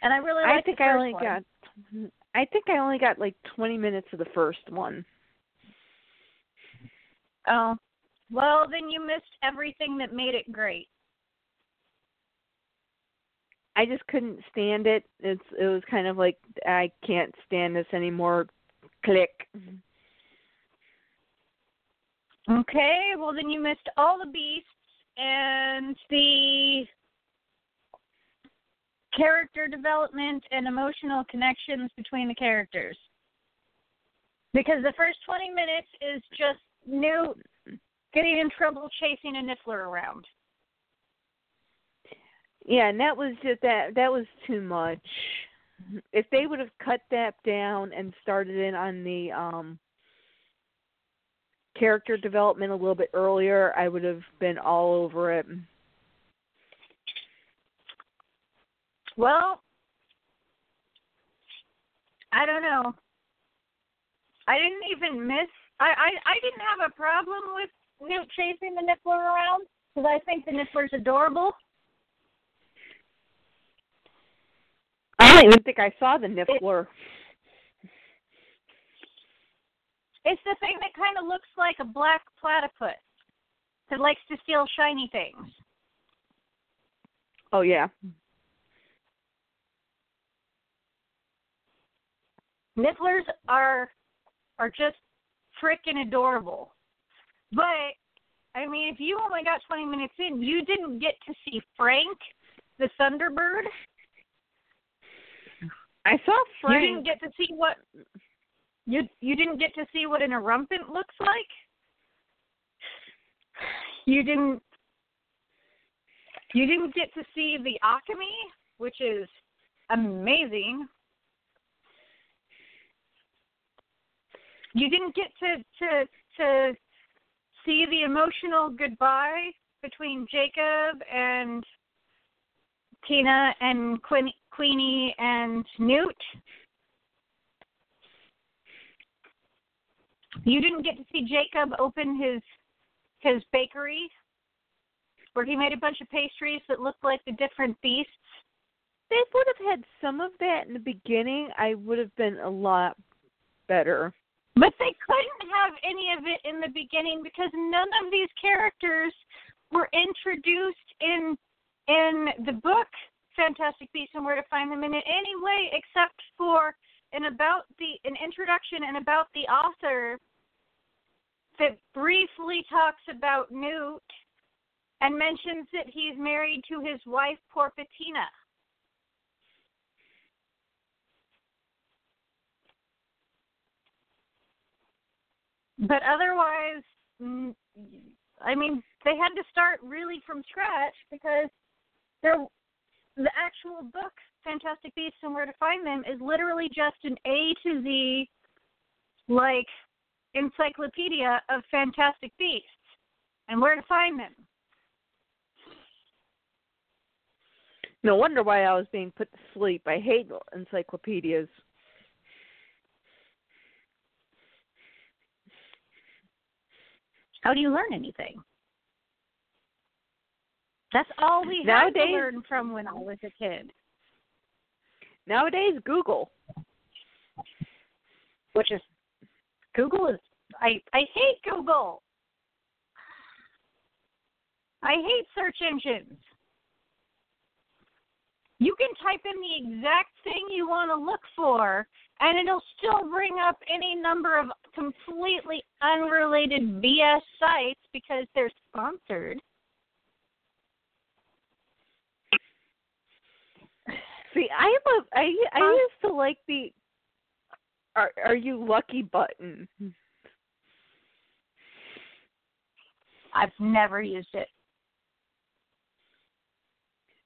and I really I think the I only one. got I think I only got like 20 minutes of the first one. Oh, well, then you missed everything that made it great. I just couldn't stand it. It's it was kind of like I can't stand this anymore. Click. Okay, well then you missed all the beasts and the character development and emotional connections between the characters. Because the first 20 minutes is just Newt getting in trouble chasing a Niffler around. Yeah, and that was just that that was too much. If they would have cut that down and started in on the um character development a little bit earlier, I would have been all over it. Well, I don't know. I didn't even miss. I I, I didn't have a problem with Newt chasing the Niffler around because I think the Niffler's adorable. I don't even think I saw the Niffler. It's the thing that kind of looks like a black platypus that likes to steal shiny things. Oh yeah. Nifflers are are just freaking adorable. But I mean, if you only got 20 minutes in, you didn't get to see Frank, the Thunderbird. I saw Frank. You didn't get to see what you you didn't get to see what an erumpent looks like. You didn't you didn't get to see the alchemy, which is amazing. You didn't get to to to see the emotional goodbye between Jacob and Tina and Queen, Queenie and Newt. You didn't get to see Jacob open his his bakery where he made a bunch of pastries that looked like the different beasts. they would have had some of that in the beginning, I would have been a lot better. But they couldn't have any of it in the beginning because none of these characters were introduced in in the book Fantastic Beasts and Where to Find Them in it anyway, except for an about the an introduction and about the author that briefly talks about Newt and mentions that he's married to his wife Porpentina. But otherwise, I mean, they had to start really from scratch because there, the actual book, Fantastic Beasts and Where to Find Them, is literally just an A to Z, like, encyclopedia of fantastic beasts and where to find them. No wonder why I was being put to sleep. I hate encyclopedias. How do you learn anything? That's all we Nowadays, had to learn from when I was a kid. Nowadays, Google. Which is Google is I I hate Google. I hate search engines. You can type in the exact thing you want to look for, and it'll still bring up any number of completely unrelated BS sites because they're sponsored. See, I am a I I used to like the are are you lucky button. I've never used it.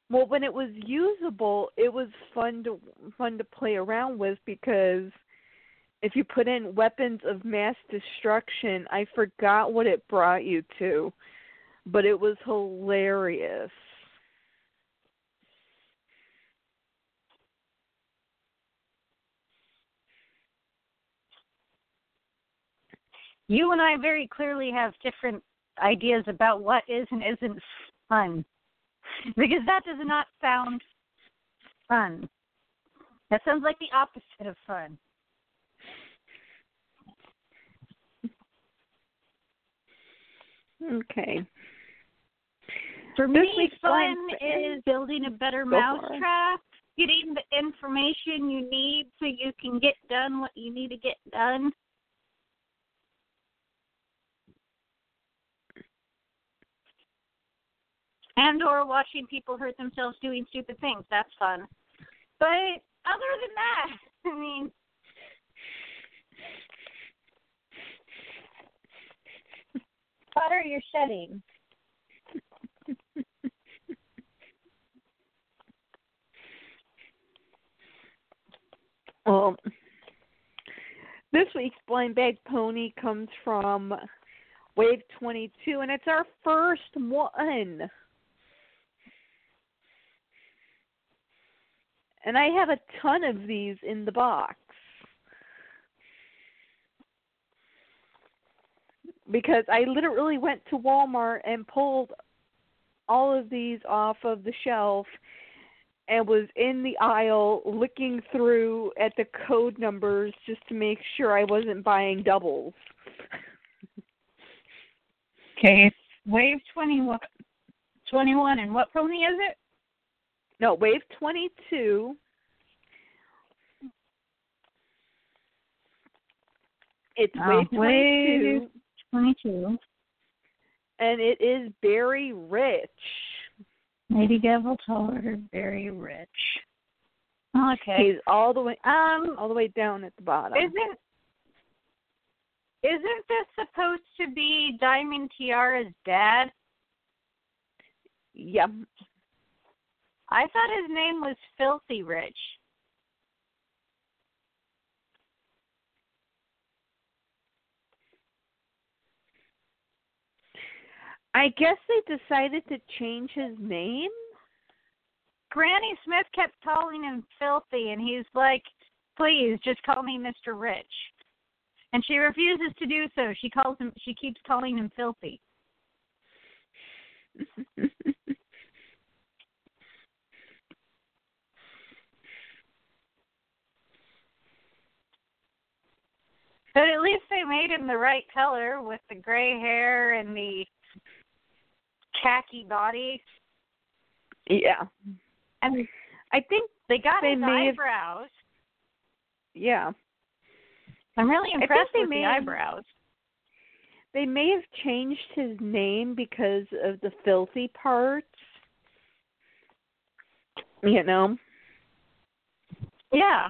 Well, when it was usable, it was fun to fun to play around with because if you put in weapons of mass destruction, I forgot what it brought you to, but it was hilarious. You and I very clearly have different ideas about what is and isn't fun. Because that does not sound fun. That sounds like the opposite of fun. Okay. For This me, fun is building a better Go for it. mousetrap, getting the information you need so you can get done what you need to get done. And or watching people hurt themselves doing stupid things. That's fun. But other than that, I mean Butter you're shedding. Well, this week's blind bag pony comes from Wave 22, and it's our first one. And I have a ton of these in the box. Because I literally went to Walmart and pulled all of these off of the shelf and was in the aisle looking through at the code numbers just to make sure I wasn't buying doubles. Okay, Wave 21, 21 and what pony is it? No, Wave 22. It's Oh, Wave 22, 22. and it is Berry Rich. Lady Gavel Taller, Berry Rich. Okay. He's all the way Um, all the way down at the bottom. isn't isn't this supposed to be Diamond Tiara's dad? Yep. I thought his name was Filthy Rich. I guess they decided to change his name. Granny Smith kept calling him filthy, and he's like, "Please, just call me Mr. Rich." And she refuses to do so. She calls him. She keeps calling him filthy. But at least they made him the right color with the gray hair and the khaki body. yeah. And I think they got They his may have- eyebrows. yeah. I'm really impressed with the have- eyebrows. They may have changed his name because of the filthy parts. You know? Yeah.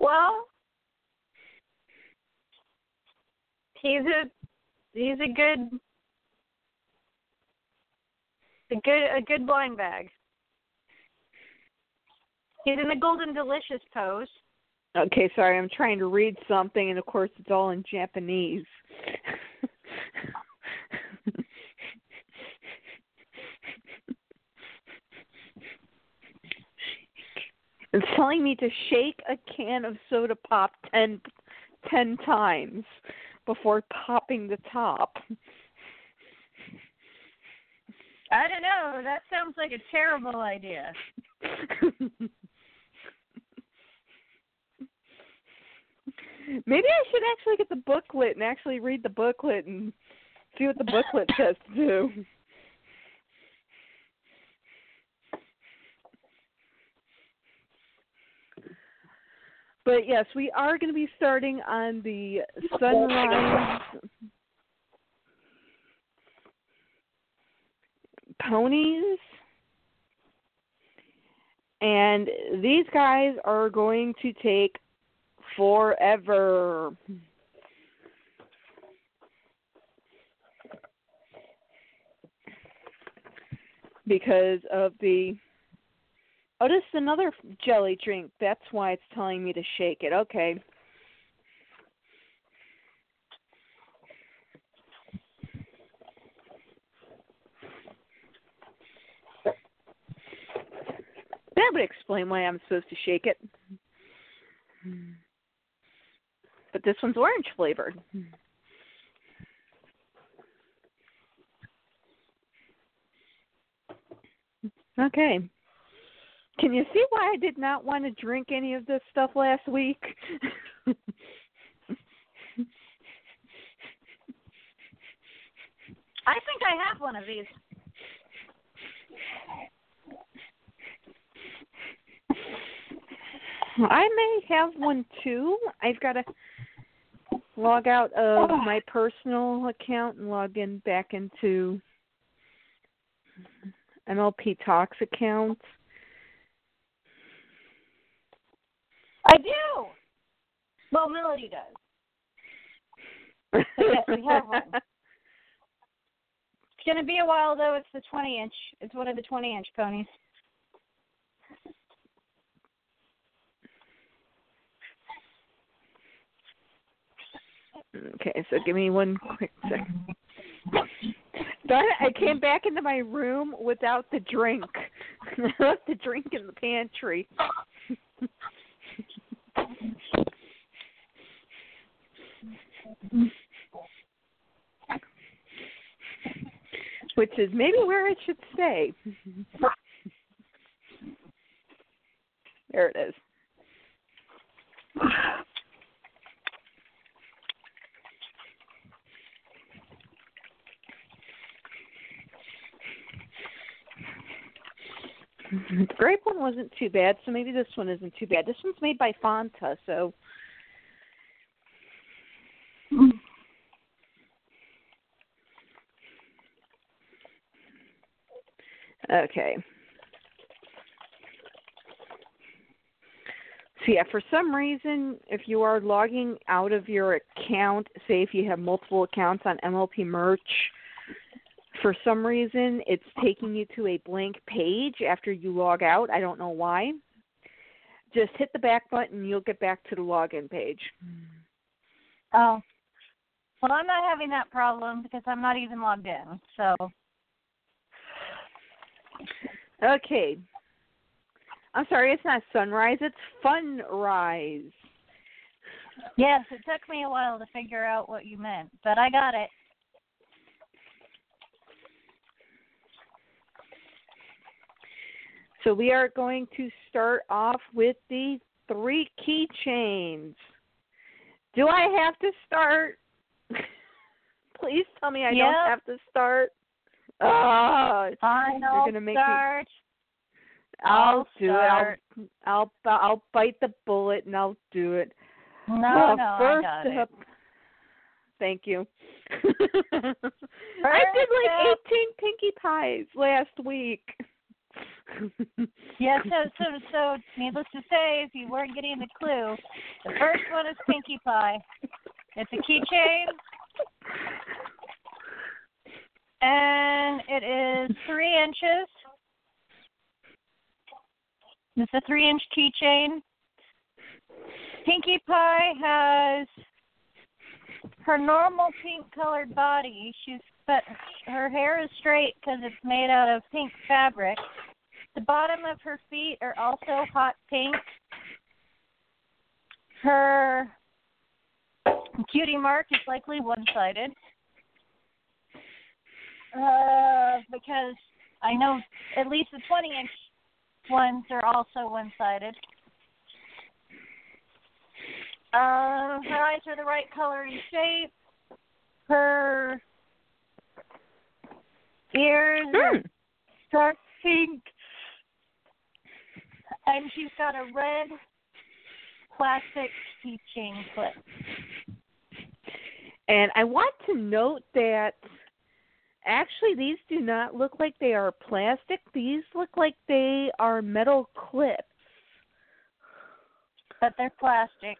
Well, he's a he's a good a good a good blind bag. He's in the golden delicious pose. Okay, sorry, I'm trying to read something and of course it's all in Japanese. It's telling me to shake a can of soda pop ten ten times before popping the top. I don't know. That sounds like a terrible idea. Maybe I should actually get the booklet and actually read the booklet and see what the booklet says to do. But yes, we are going to be starting on the sunrise ponies. And these guys are going to take forever. Because of the Oh, this is another jelly drink. That's why it's telling me to shake it. Okay. That would explain why I'm supposed to shake it. But this one's orange flavored. Okay. Can you see why I did not want to drink any of this stuff last week? I think I have one of these. I may have one too. I've got to log out of my personal account and log in back into MLP Talks account. I do. Well, Melody does. yes, we have one. It's gonna be a while though. It's the 20 inch. It's one of the 20 inch ponies. Okay, so give me one quick second. Darn it, I came back into my room without the drink. I left the drink in the pantry. Which is maybe where it should stay. There it is. The grape one wasn't too bad, so maybe this one isn't too bad. This one's made by Fanta, so okay. So yeah, for some reason, if you are logging out of your account, say if you have multiple accounts on MLP Merch, for some reason it's taking you to a blank page after you log out. I don't know why. Just hit the back button, you'll get back to the login page. Oh. Well, I'm not having that problem because I'm not even logged in. So Okay. I'm sorry, it's not sunrise, it's funrise. yes, it took me a while to figure out what you meant, but I got it. So we are going to start off with the three keychains. Do I have to start? Please tell me I Yep. don't have to start. Oh, Final you're gonna make me- I'll I'll do start. it. I'll I'll I'll bite the bullet and I'll do it. No, Uh, no, first I got it. Thank you. I did like up- 18 Pinkie Pies last week. Yes, so so so needless to say, if you weren't getting the clue, the first one is Pinkie Pie. It's a keychain and it is three inches. It's a three inch keychain. Pinkie Pie has her normal pink colored body. She's but her hair is straight because it's made out of pink fabric. The bottom of her feet are also hot pink. Her cutie mark is likely one sided. Uh, because I know at least the 20 inch ones are also one sided. Um, her eyes are the right color and shape. Her ears are Hmm. dark pink. And she's got a red plastic keychain clip. And I want to note that actually these do not look like they are plastic. These look like they are metal clips. But they're plastic.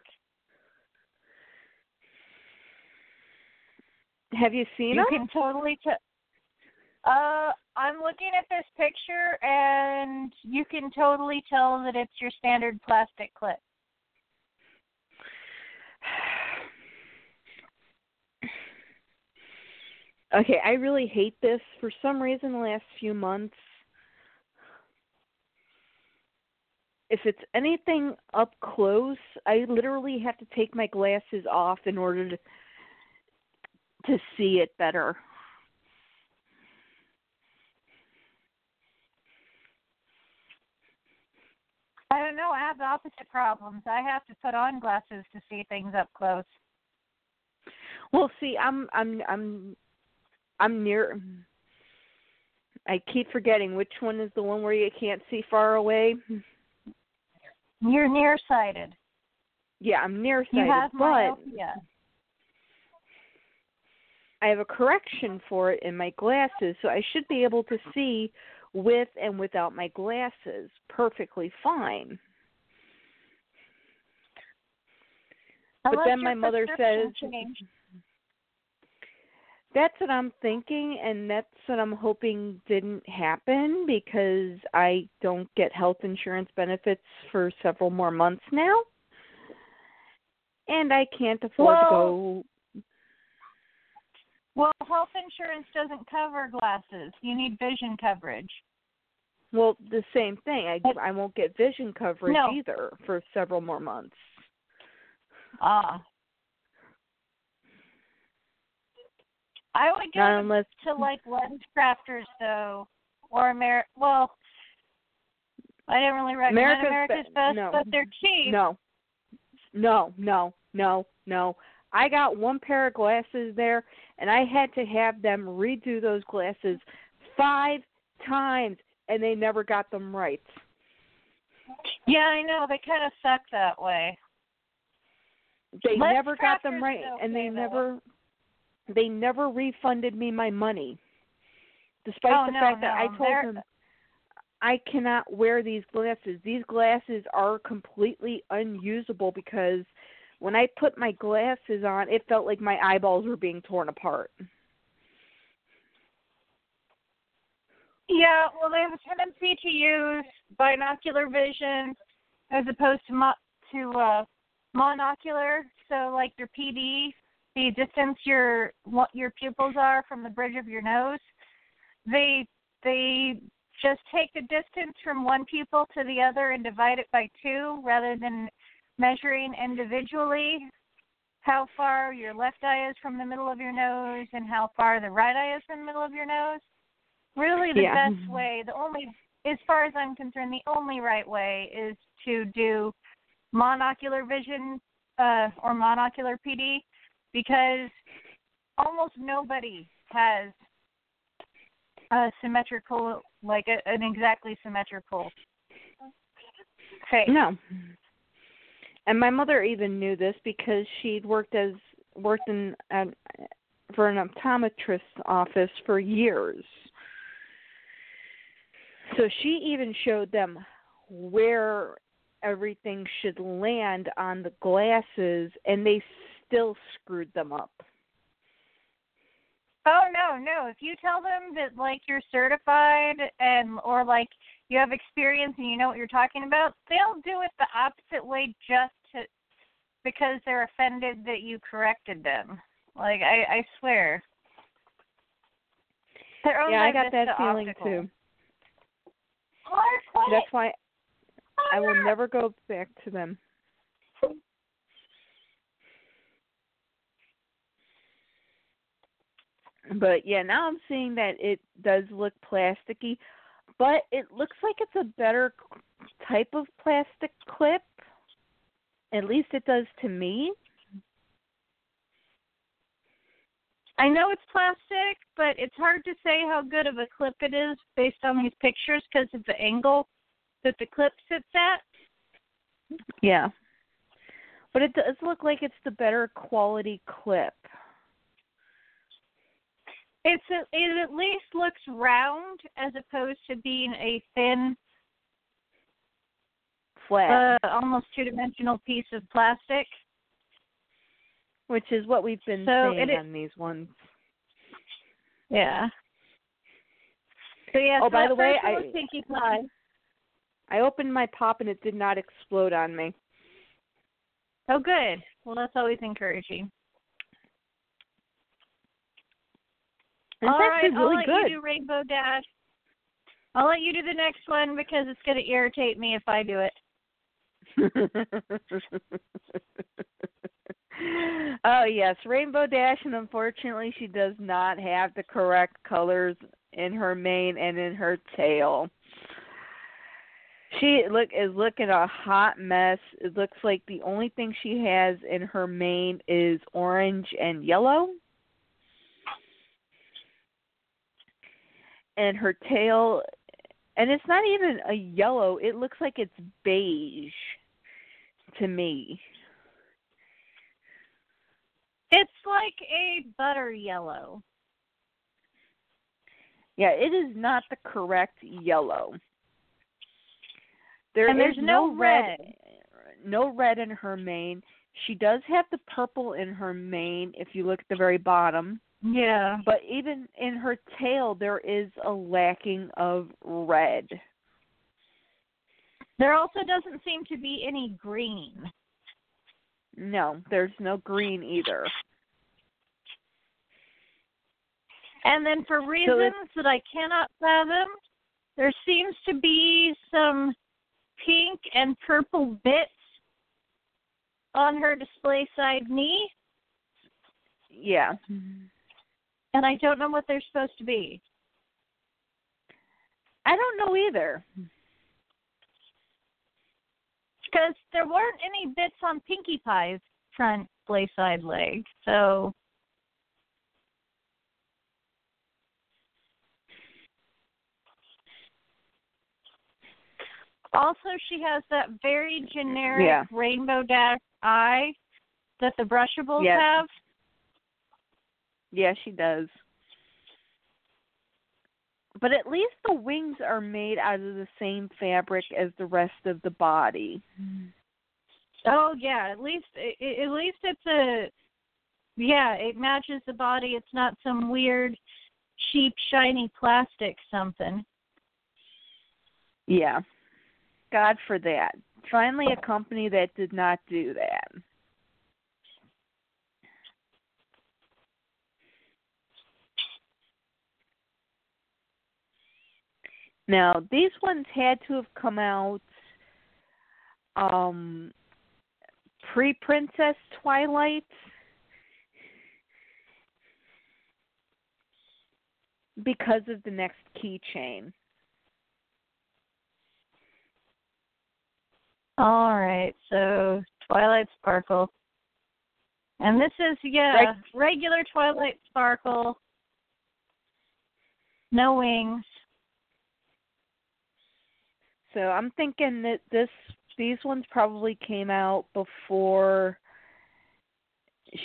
Have you seen You them? can totally tell. Uh, I'm looking at this picture, and you can totally tell that it's your standard plastic clip. Okay, I really hate this. For some reason, the last few months, if it's anything up close, I literally have to take my glasses off in order to to see it better. I don't know. I have the opposite problems. I have to put on glasses to see things up close. Well, see, I'm I'm I'm I'm near. I keep forgetting which one is the one where you can't see far away. You're nearsighted. Yeah, I'm nearsighted, You have but myopia. I have a correction for it in my glasses, so I should be able to see with and without my glasses perfectly fine. But then my mother says changed. that's what I'm thinking, and that's what I'm hoping didn't happen because I don't get health insurance benefits for several more months now. And I can't afford to go. Well, health insurance doesn't cover glasses. You need vision coverage. Well, the same thing. I I won't get vision coverage No. either for several more months. Ah. I would go unless to like lens crafters though, or Amer. Well, I didn't really recommend America's America's, Be- Best, no. but they're cheap. no, no, no, no, no. I got one pair of glasses there, and I had to have them redo those glasses five times, and they never got them right. Yeah, I know they kind of suck that way. They Lens never got them right, and they though. never they never refunded me my money, despite Oh, the no, fact that I told they're- them I cannot wear these glasses. These glasses are completely unusable because when I put my glasses on, it felt like my eyeballs were being torn apart. Yeah, well, they have a tendency to use binocular vision as opposed to mo- to uh, monocular. So, like your PD, the distance your what your pupils are from the bridge of your nose, they they just take the distance from one pupil to the other and divide it by two, rather than measuring individually how far your left eye is from the middle of your nose and how far the right eye is from the middle of your nose really the Yeah. best way the only as far as i'm concerned the only right way is to do monocular vision uh or monocular pd because almost nobody has a symmetrical, like a, an exactly symmetrical face. No. And my mother even knew this because she'd worked as worked in an, for an optometrist's office for years. So she even showed them where everything should land on the glasses and they still screwed them up. Oh no, no. If you tell them that like you're certified and or like you have experience and you know what you're talking about, they'll do it the opposite way just because they're offended that you corrected them. Like I I swear. They're yeah, I got that feeling Optical. too. That's why I will never go back to them. But yeah, now I'm seeing that it does look plasticky, but it looks like it's a better type of plastic clip. At least it does to me. I know it's plastic, but it's hard to say how good of a clip it is based on these pictures because of the angle that the clip sits at. Yeah. But it does look like it's the better quality clip. It's a, it at least looks round as opposed to being a thin, Flat. uh, almost two-dimensional piece of plastic. which is what we've been so seeing it- on these ones. Yeah. So yeah. Oh, so by the way, I- Pinkie Pie. I opened my pop and it did not explode on me. Oh, good. Well, that's always encouraging. It's All right, actually I'll let good. you do Rainbow Dash. I'll let you do the next one because it's going to irritate me if I do it. oh yes, Rainbow Dash, and unfortunately, she does not have the correct colors in her mane and in her tail. She look is looking a hot mess. It looks like the only thing she has in her mane is orange and yellow. And her tail and it's not even a yellow, it looks like it's beige to me. It's like a butter yellow. Yeah, it is not the correct yellow. There And there's is no red, no red in her mane. She does have the purple in her mane if you look at the very bottom, Yeah. but even in her tail there is a lacking of red. There also doesn't seem to be any green. No, there's no green either. And then for reasons that I cannot fathom, there seems to be some pink and purple bits on her display side knee, Yeah. and I don't know what they're supposed to be. I don't know either. Because there weren't any bits on Pinkie Pie's front display side leg, so Also, she has that very generic Yeah. rainbow dash eye that the brushables Yes. have. Yeah, she does. But at least the wings are made out of the same fabric as the rest of the body. Oh yeah, at least at least it's a yeah, it matches the body. It's not some weird cheap shiny plastic something. Yeah. God for that. Finally a company that did not do that. Now, these ones had to have come out um pre Princess Twilight. Because of the next keychain. All right, so Twilight Sparkle. And this is yeah, Reg- regular Twilight Sparkle. No wings. So I'm thinking that this these ones probably came out before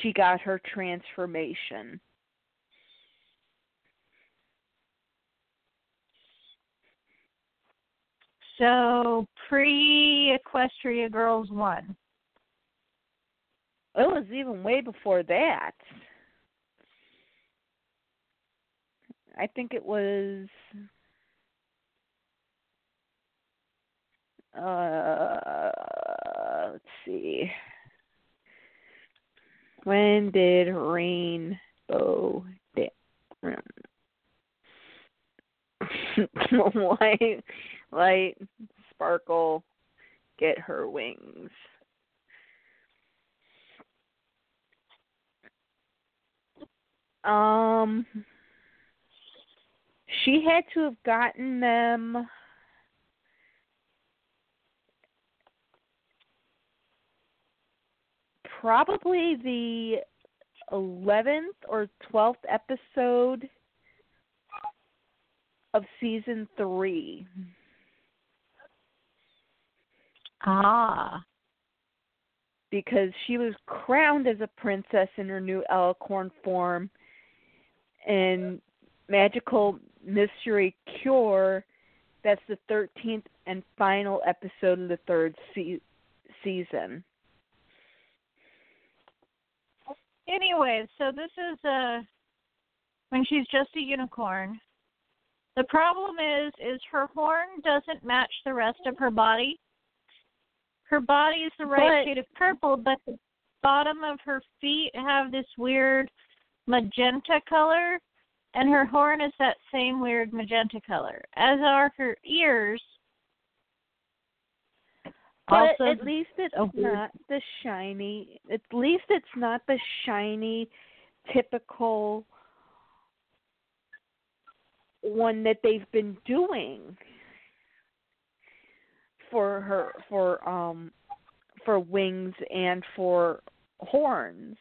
she got her transformation. So pre Equestria Girls one. It was even way before that. I think it was uh let's see. When did Rainbow light light sparkle get her wings? Um she had to have gotten them probably the 11th or 12th episode of season 3. Ah. Because she was crowned as a princess in her new Alicorn form and magical mystery cure that's the 13th and final episode of the third se- season Anyway, so this is uh when she's just a unicorn. The problem is is her horn doesn't match the rest of her body. Her body is the right But- shade of purple, but the bottom of her feet have this weird magenta color and her horn is that same weird magenta color. As are her ears. But Also, at least it's weird- not the shiny. At least it's not the shiny, typical one that they've been doing for her for um for wings and for horns.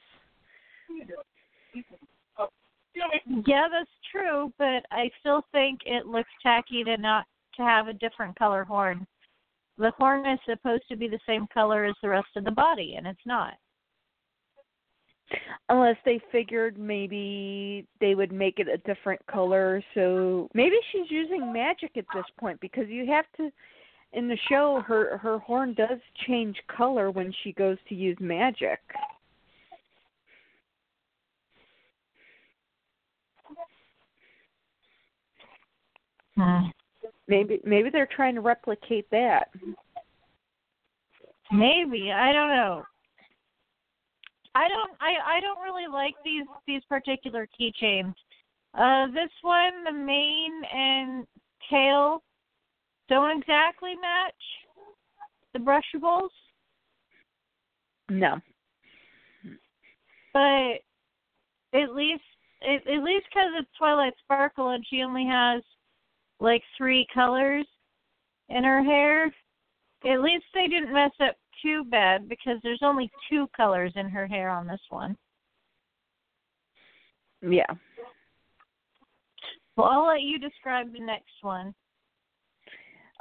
Yeah, that's true, but I still think it looks tacky to not to have a different color horn. The horn is supposed to be the same color as the rest of the body, and it's not. Unless they figured maybe they would make it a different color, so maybe she's using magic at this point because you have to in the show her her horn does change color when she goes to use magic. Hmm. Maybe maybe they're trying to replicate that. Maybe I don't know. I don't. I I don't really like these these particular keychains. Uh, this one, the mane and tail don't exactly match the brushables, No. but at least at, at least because it's Twilight Sparkle and she only has like three colors in her hair. At least they didn't mess up too bad because there's only two colors in her hair on this one. Yeah. Well, I'll let you describe the next one.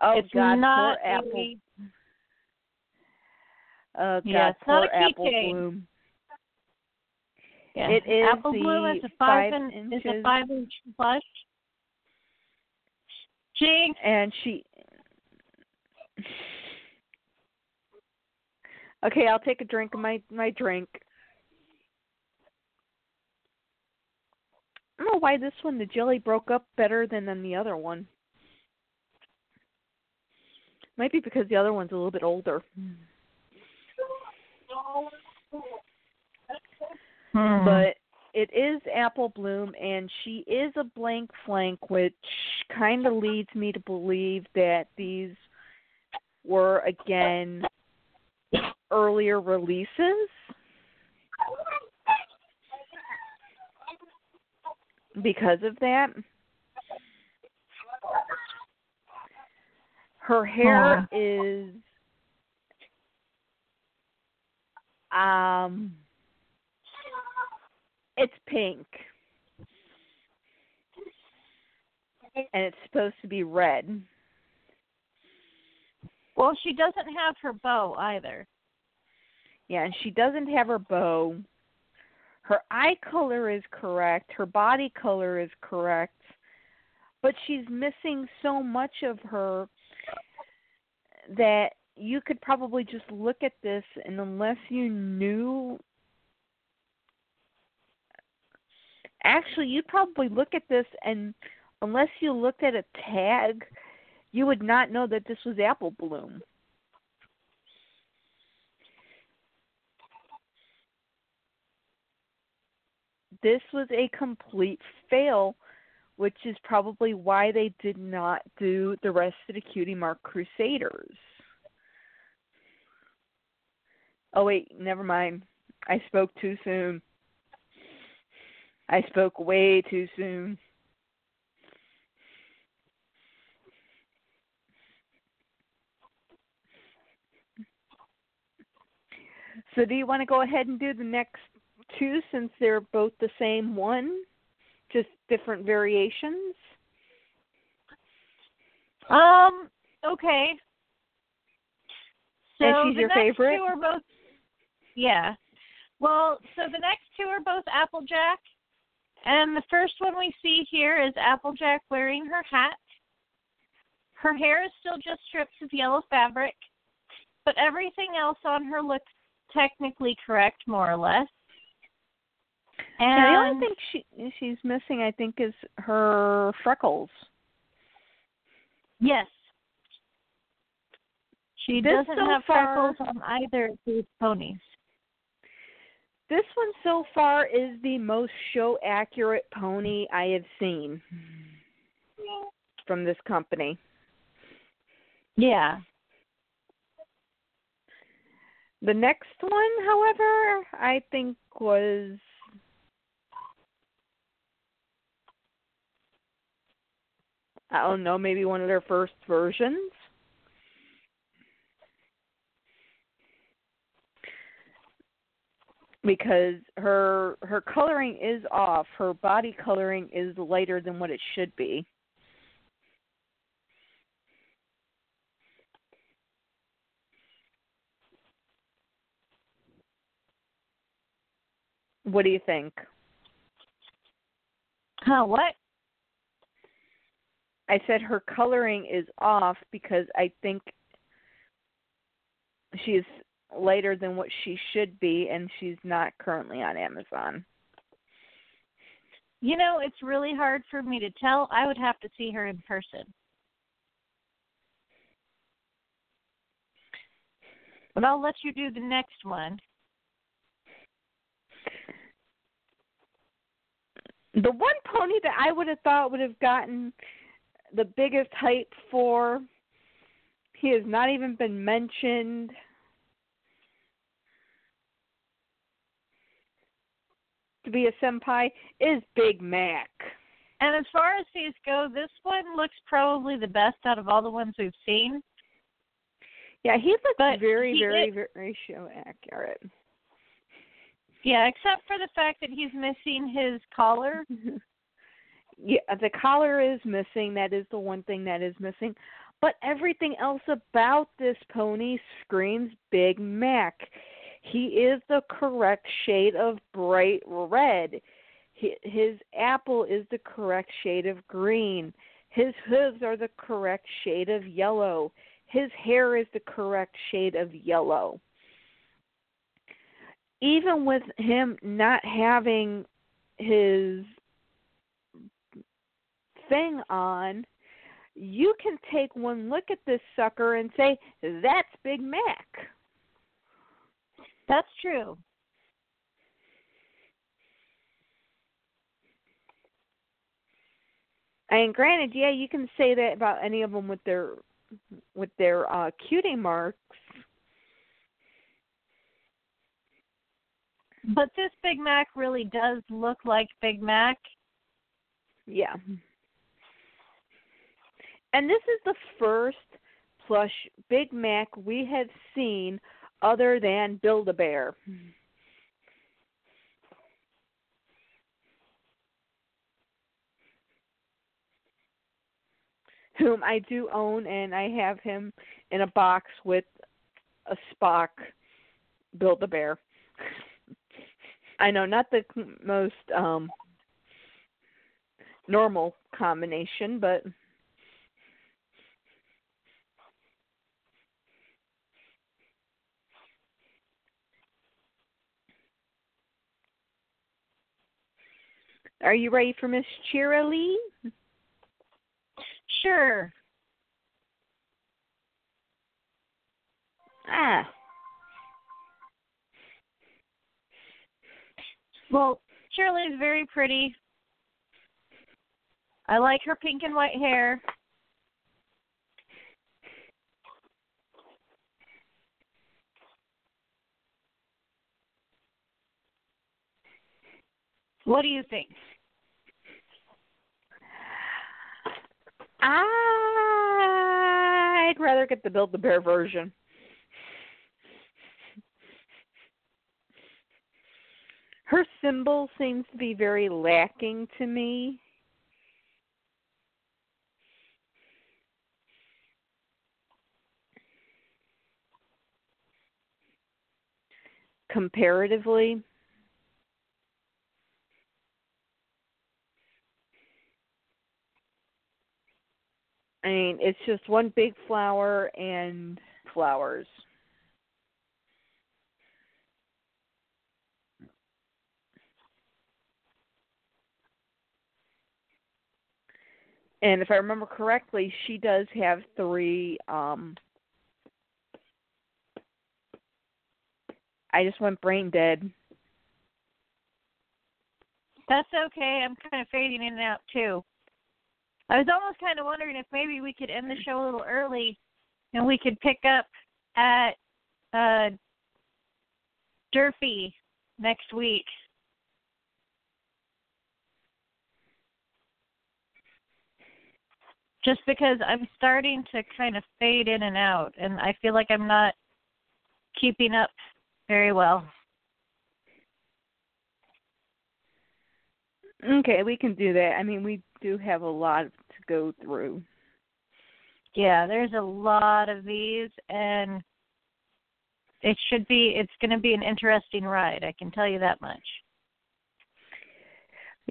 Oh it's God, not poor Apple. Oh, a Oh God, Yeah, it's poor Apple keychain. Bloom. yeah. It is Apple Bloom is a five, five in, is a inches. five inch plush. Jinx, and she Okay, I'll take a drink of my my drink. I don't know why this one the jelly broke up better than than the other one. Might be because the other one's a little bit older. Hmm. But it is Apple Bloom and she is a blank flank which kind of leads me to believe that these were again earlier releases because of that. Her hair is um it's pink. and it's supposed to be red. Well, she doesn't have her bow either. Yeah, and she doesn't have her bow. Her eye color is correct. Her body color is correct. But she's missing so much of her that you could probably just look at this and unless you knew actually you'd probably look at this and unless you looked at a tag you would not know that this was apple bloom this was a complete fail which is probably why they did not do the rest of the cutie mark crusaders Oh wait, never mind. I spoke too soon. I spoke way too soon. So do you want to go ahead and do the next two since they're both the same one, just different variations? Um, okay. So and she's the your next favorite? two are both yeah. Well, so the next two are both Applejack. And the first one we see here is Applejack wearing her hat. Her hair is still just strips of yellow fabric, but everything else on her looks technically correct, more or less. And yeah, the only thing she she's missing, I think, is her freckles. yes, she This doesn't so have far- freckles on either of these ponies. This one so far is the most show accurate pony I have seen from this company. Yeah. The next one, however, I think was I don't know, maybe one of their first versions. Because her her coloring is off. Her body coloring is lighter than what it should be. What do you think? Huh, what? I said her coloring is off because I think she's lighter than what she should be and she's not currently on Amazon. You know, it's really hard for me to tell. I would have to see her in person. But I'll let you do the next one. The one pony that I would have thought would have gotten the biggest hype for he has not even been mentioned. To be a senpai is Big Mac. And as far as these go, this one looks probably the best out of all the ones we've seen. Yeah, he looks But very, he very, is- very show accurate. Yeah, except for the fact that he's missing his collar. yeah, the collar is missing. That is the one thing that is missing. But everything else about this pony screams Big Mac. He is the correct shade of bright red. His apple is the correct shade of green. His hooves are the correct shade of yellow. His hair is the correct shade of yellow. Even with him not having his thing on, you can take one look at this sucker and say, that's Big Mac. That's true. And granted, yeah, you can say that about any of them with their with their uh cutie marks. But this Big Mac really does look like Big Mac. Yeah. And this is the first plush Big Mac we have seen other than Build a Bear. whom I do own, and I have him in a box with a Spock Build a Bear. I know, not the most um normal combination, but Are you ready for Miss Cheerilee? Sure. Ah. Well, Cheerilee is very pretty. I like her pink and white hair. What do you think? I'd rather get the Build the Bear version. Her symbol seems to be very lacking to me. Comparatively. I mean, it's just one big flower and flowers. And if I remember correctly, she does have three um I just went brain dead. That's okay. I'm kind of fading in and out too. I was almost kind of wondering if maybe we could end the show a little early and we could pick up at uh Derpy next week. Just because I'm starting to kind of fade in and out and I feel like I'm not keeping up very well. Okay, we can do that. I mean, we do have a lot to go through. Yeah, there's a lot of these and it should be it's going to be an interesting ride, I can tell you that much.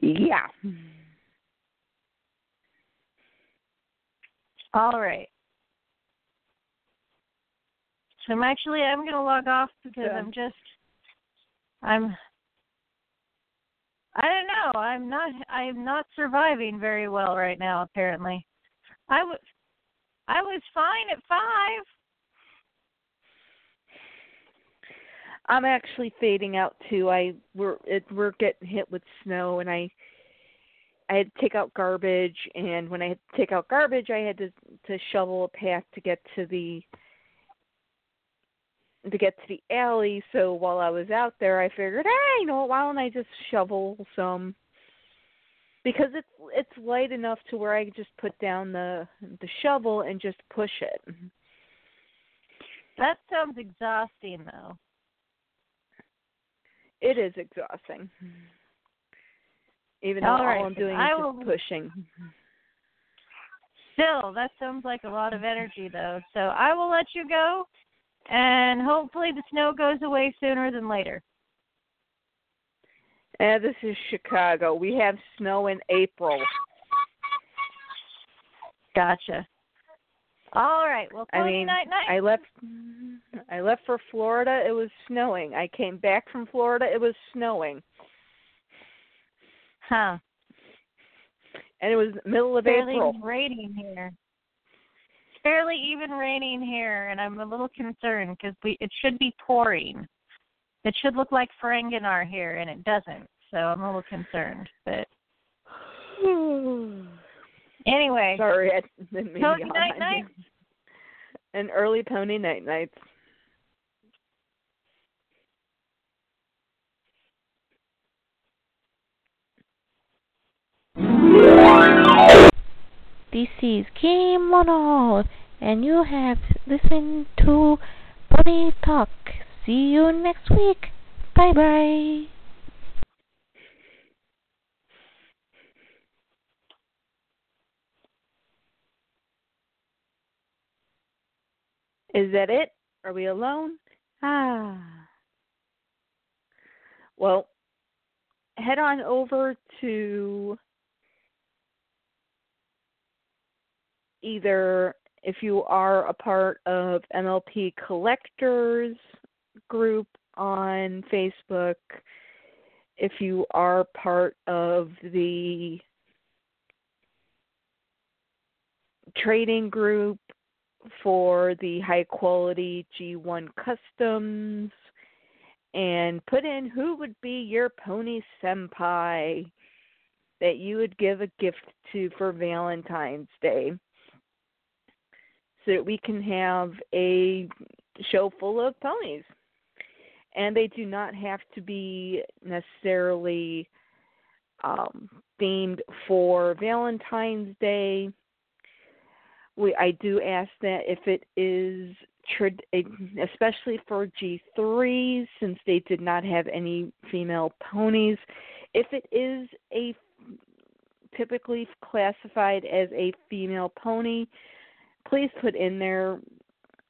Yeah. All right. So I'm actually I'm going to log off because Yeah. I'm just I'm I don't know. I'm not I'm not surviving very well right now apparently. I was I was fine at 5. I'm actually fading out too. I we're it, we're getting hit with snow, and I I had to take out garbage, and when I had to take out garbage, I had to to shovel a path to get to the to get to the alley. So while I was out there, I figured, hey, you know, what, why don't I just shovel some? Because it's it's light enough to where I just put down the the shovel and just push it. That sounds exhausting though. It is exhausting. Even though All right, all I'm doing is I just will- pushing. Still, that sounds like a lot of energy though. So I will let you go and hopefully the snow goes away sooner than later. And this is Chicago. We have snow in April. Gotcha. All right. Well, I mean, night night. I left I left for Florida, it was snowing. I came back from Florida, it was snowing. huh. And it was middle of Barely April. raining here. Barely even raining here, and I'm a little concerned because we it should be pouring. It should look like Ferenginar here, and it doesn't. So I'm a little concerned. But anyway, Sorry, I didn't mean Pony night night. An early pony night nights. This is Kim Mono, and you have listened to Pony Talk. See you next week. Bye bye. Is that it? Are we alone? Ah. Well, head on over to either if you are a part of MLP Collectors group on Facebook, if you are part of the trading group for the high quality G1 customs and put in who would be your pony senpai that you would give a gift to for Valentine's Day so that we can have a show full of ponies. And they do not have to be necessarily um, themed for Valentine's Day. We I do ask that if it is especially for G3 since they did not have any female ponies, if it is a typically classified as a female pony, please put in there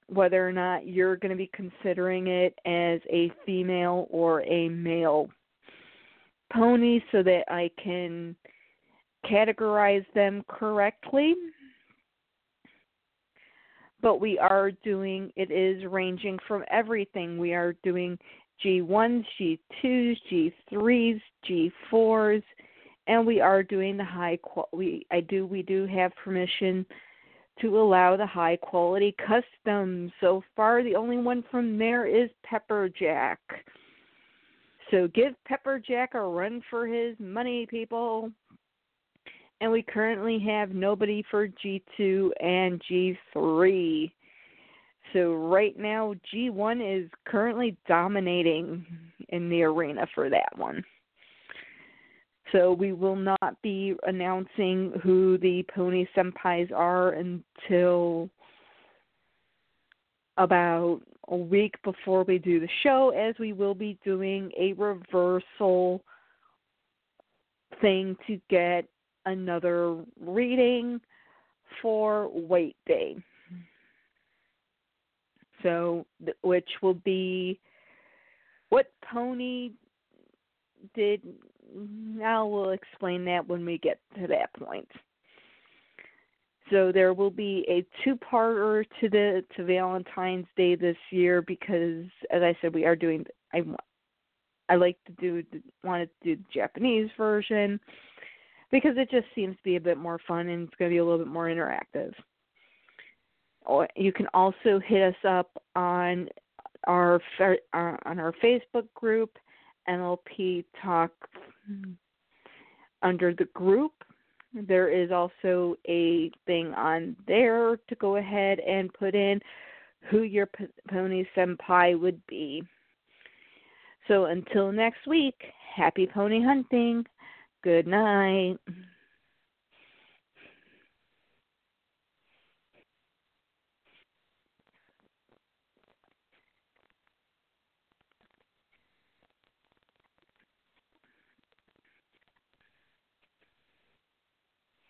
whether or not you're going to be considering it as a female or a male pony so that I can categorize them correctly. But we are doing, it is ranging from everything. We are doing G1s, G2s, G3s, G4s, and we are doing the high quality. I do, we do have permission to allow the high quality custom. So far, the only one from there is Pepperjack. So give Pepperjack a run for his money, people. And we currently have nobody for G2 and G3. So right now, G1 is currently dominating in the arena for that one. So we will not be announcing who the Pony Senpais are until about a week before we do the show, as we will be doing a reversal thing to get another reading for White Day. So, which will be what pony did now we'll explain that when we get to that point. So there will be a two-parter to the to Valentine's Day this year because, as I said, we are doing. I I like to do wanted to do the Japanese version because it just seems to be a bit more fun and it's going to be a little bit more interactive. Oh, you can also hit us up on our uh, on our Facebook group MLP Talk under the group. There is also a thing on there to go ahead and put in who your pony senpai would be. So until next week, happy pony hunting. Good night.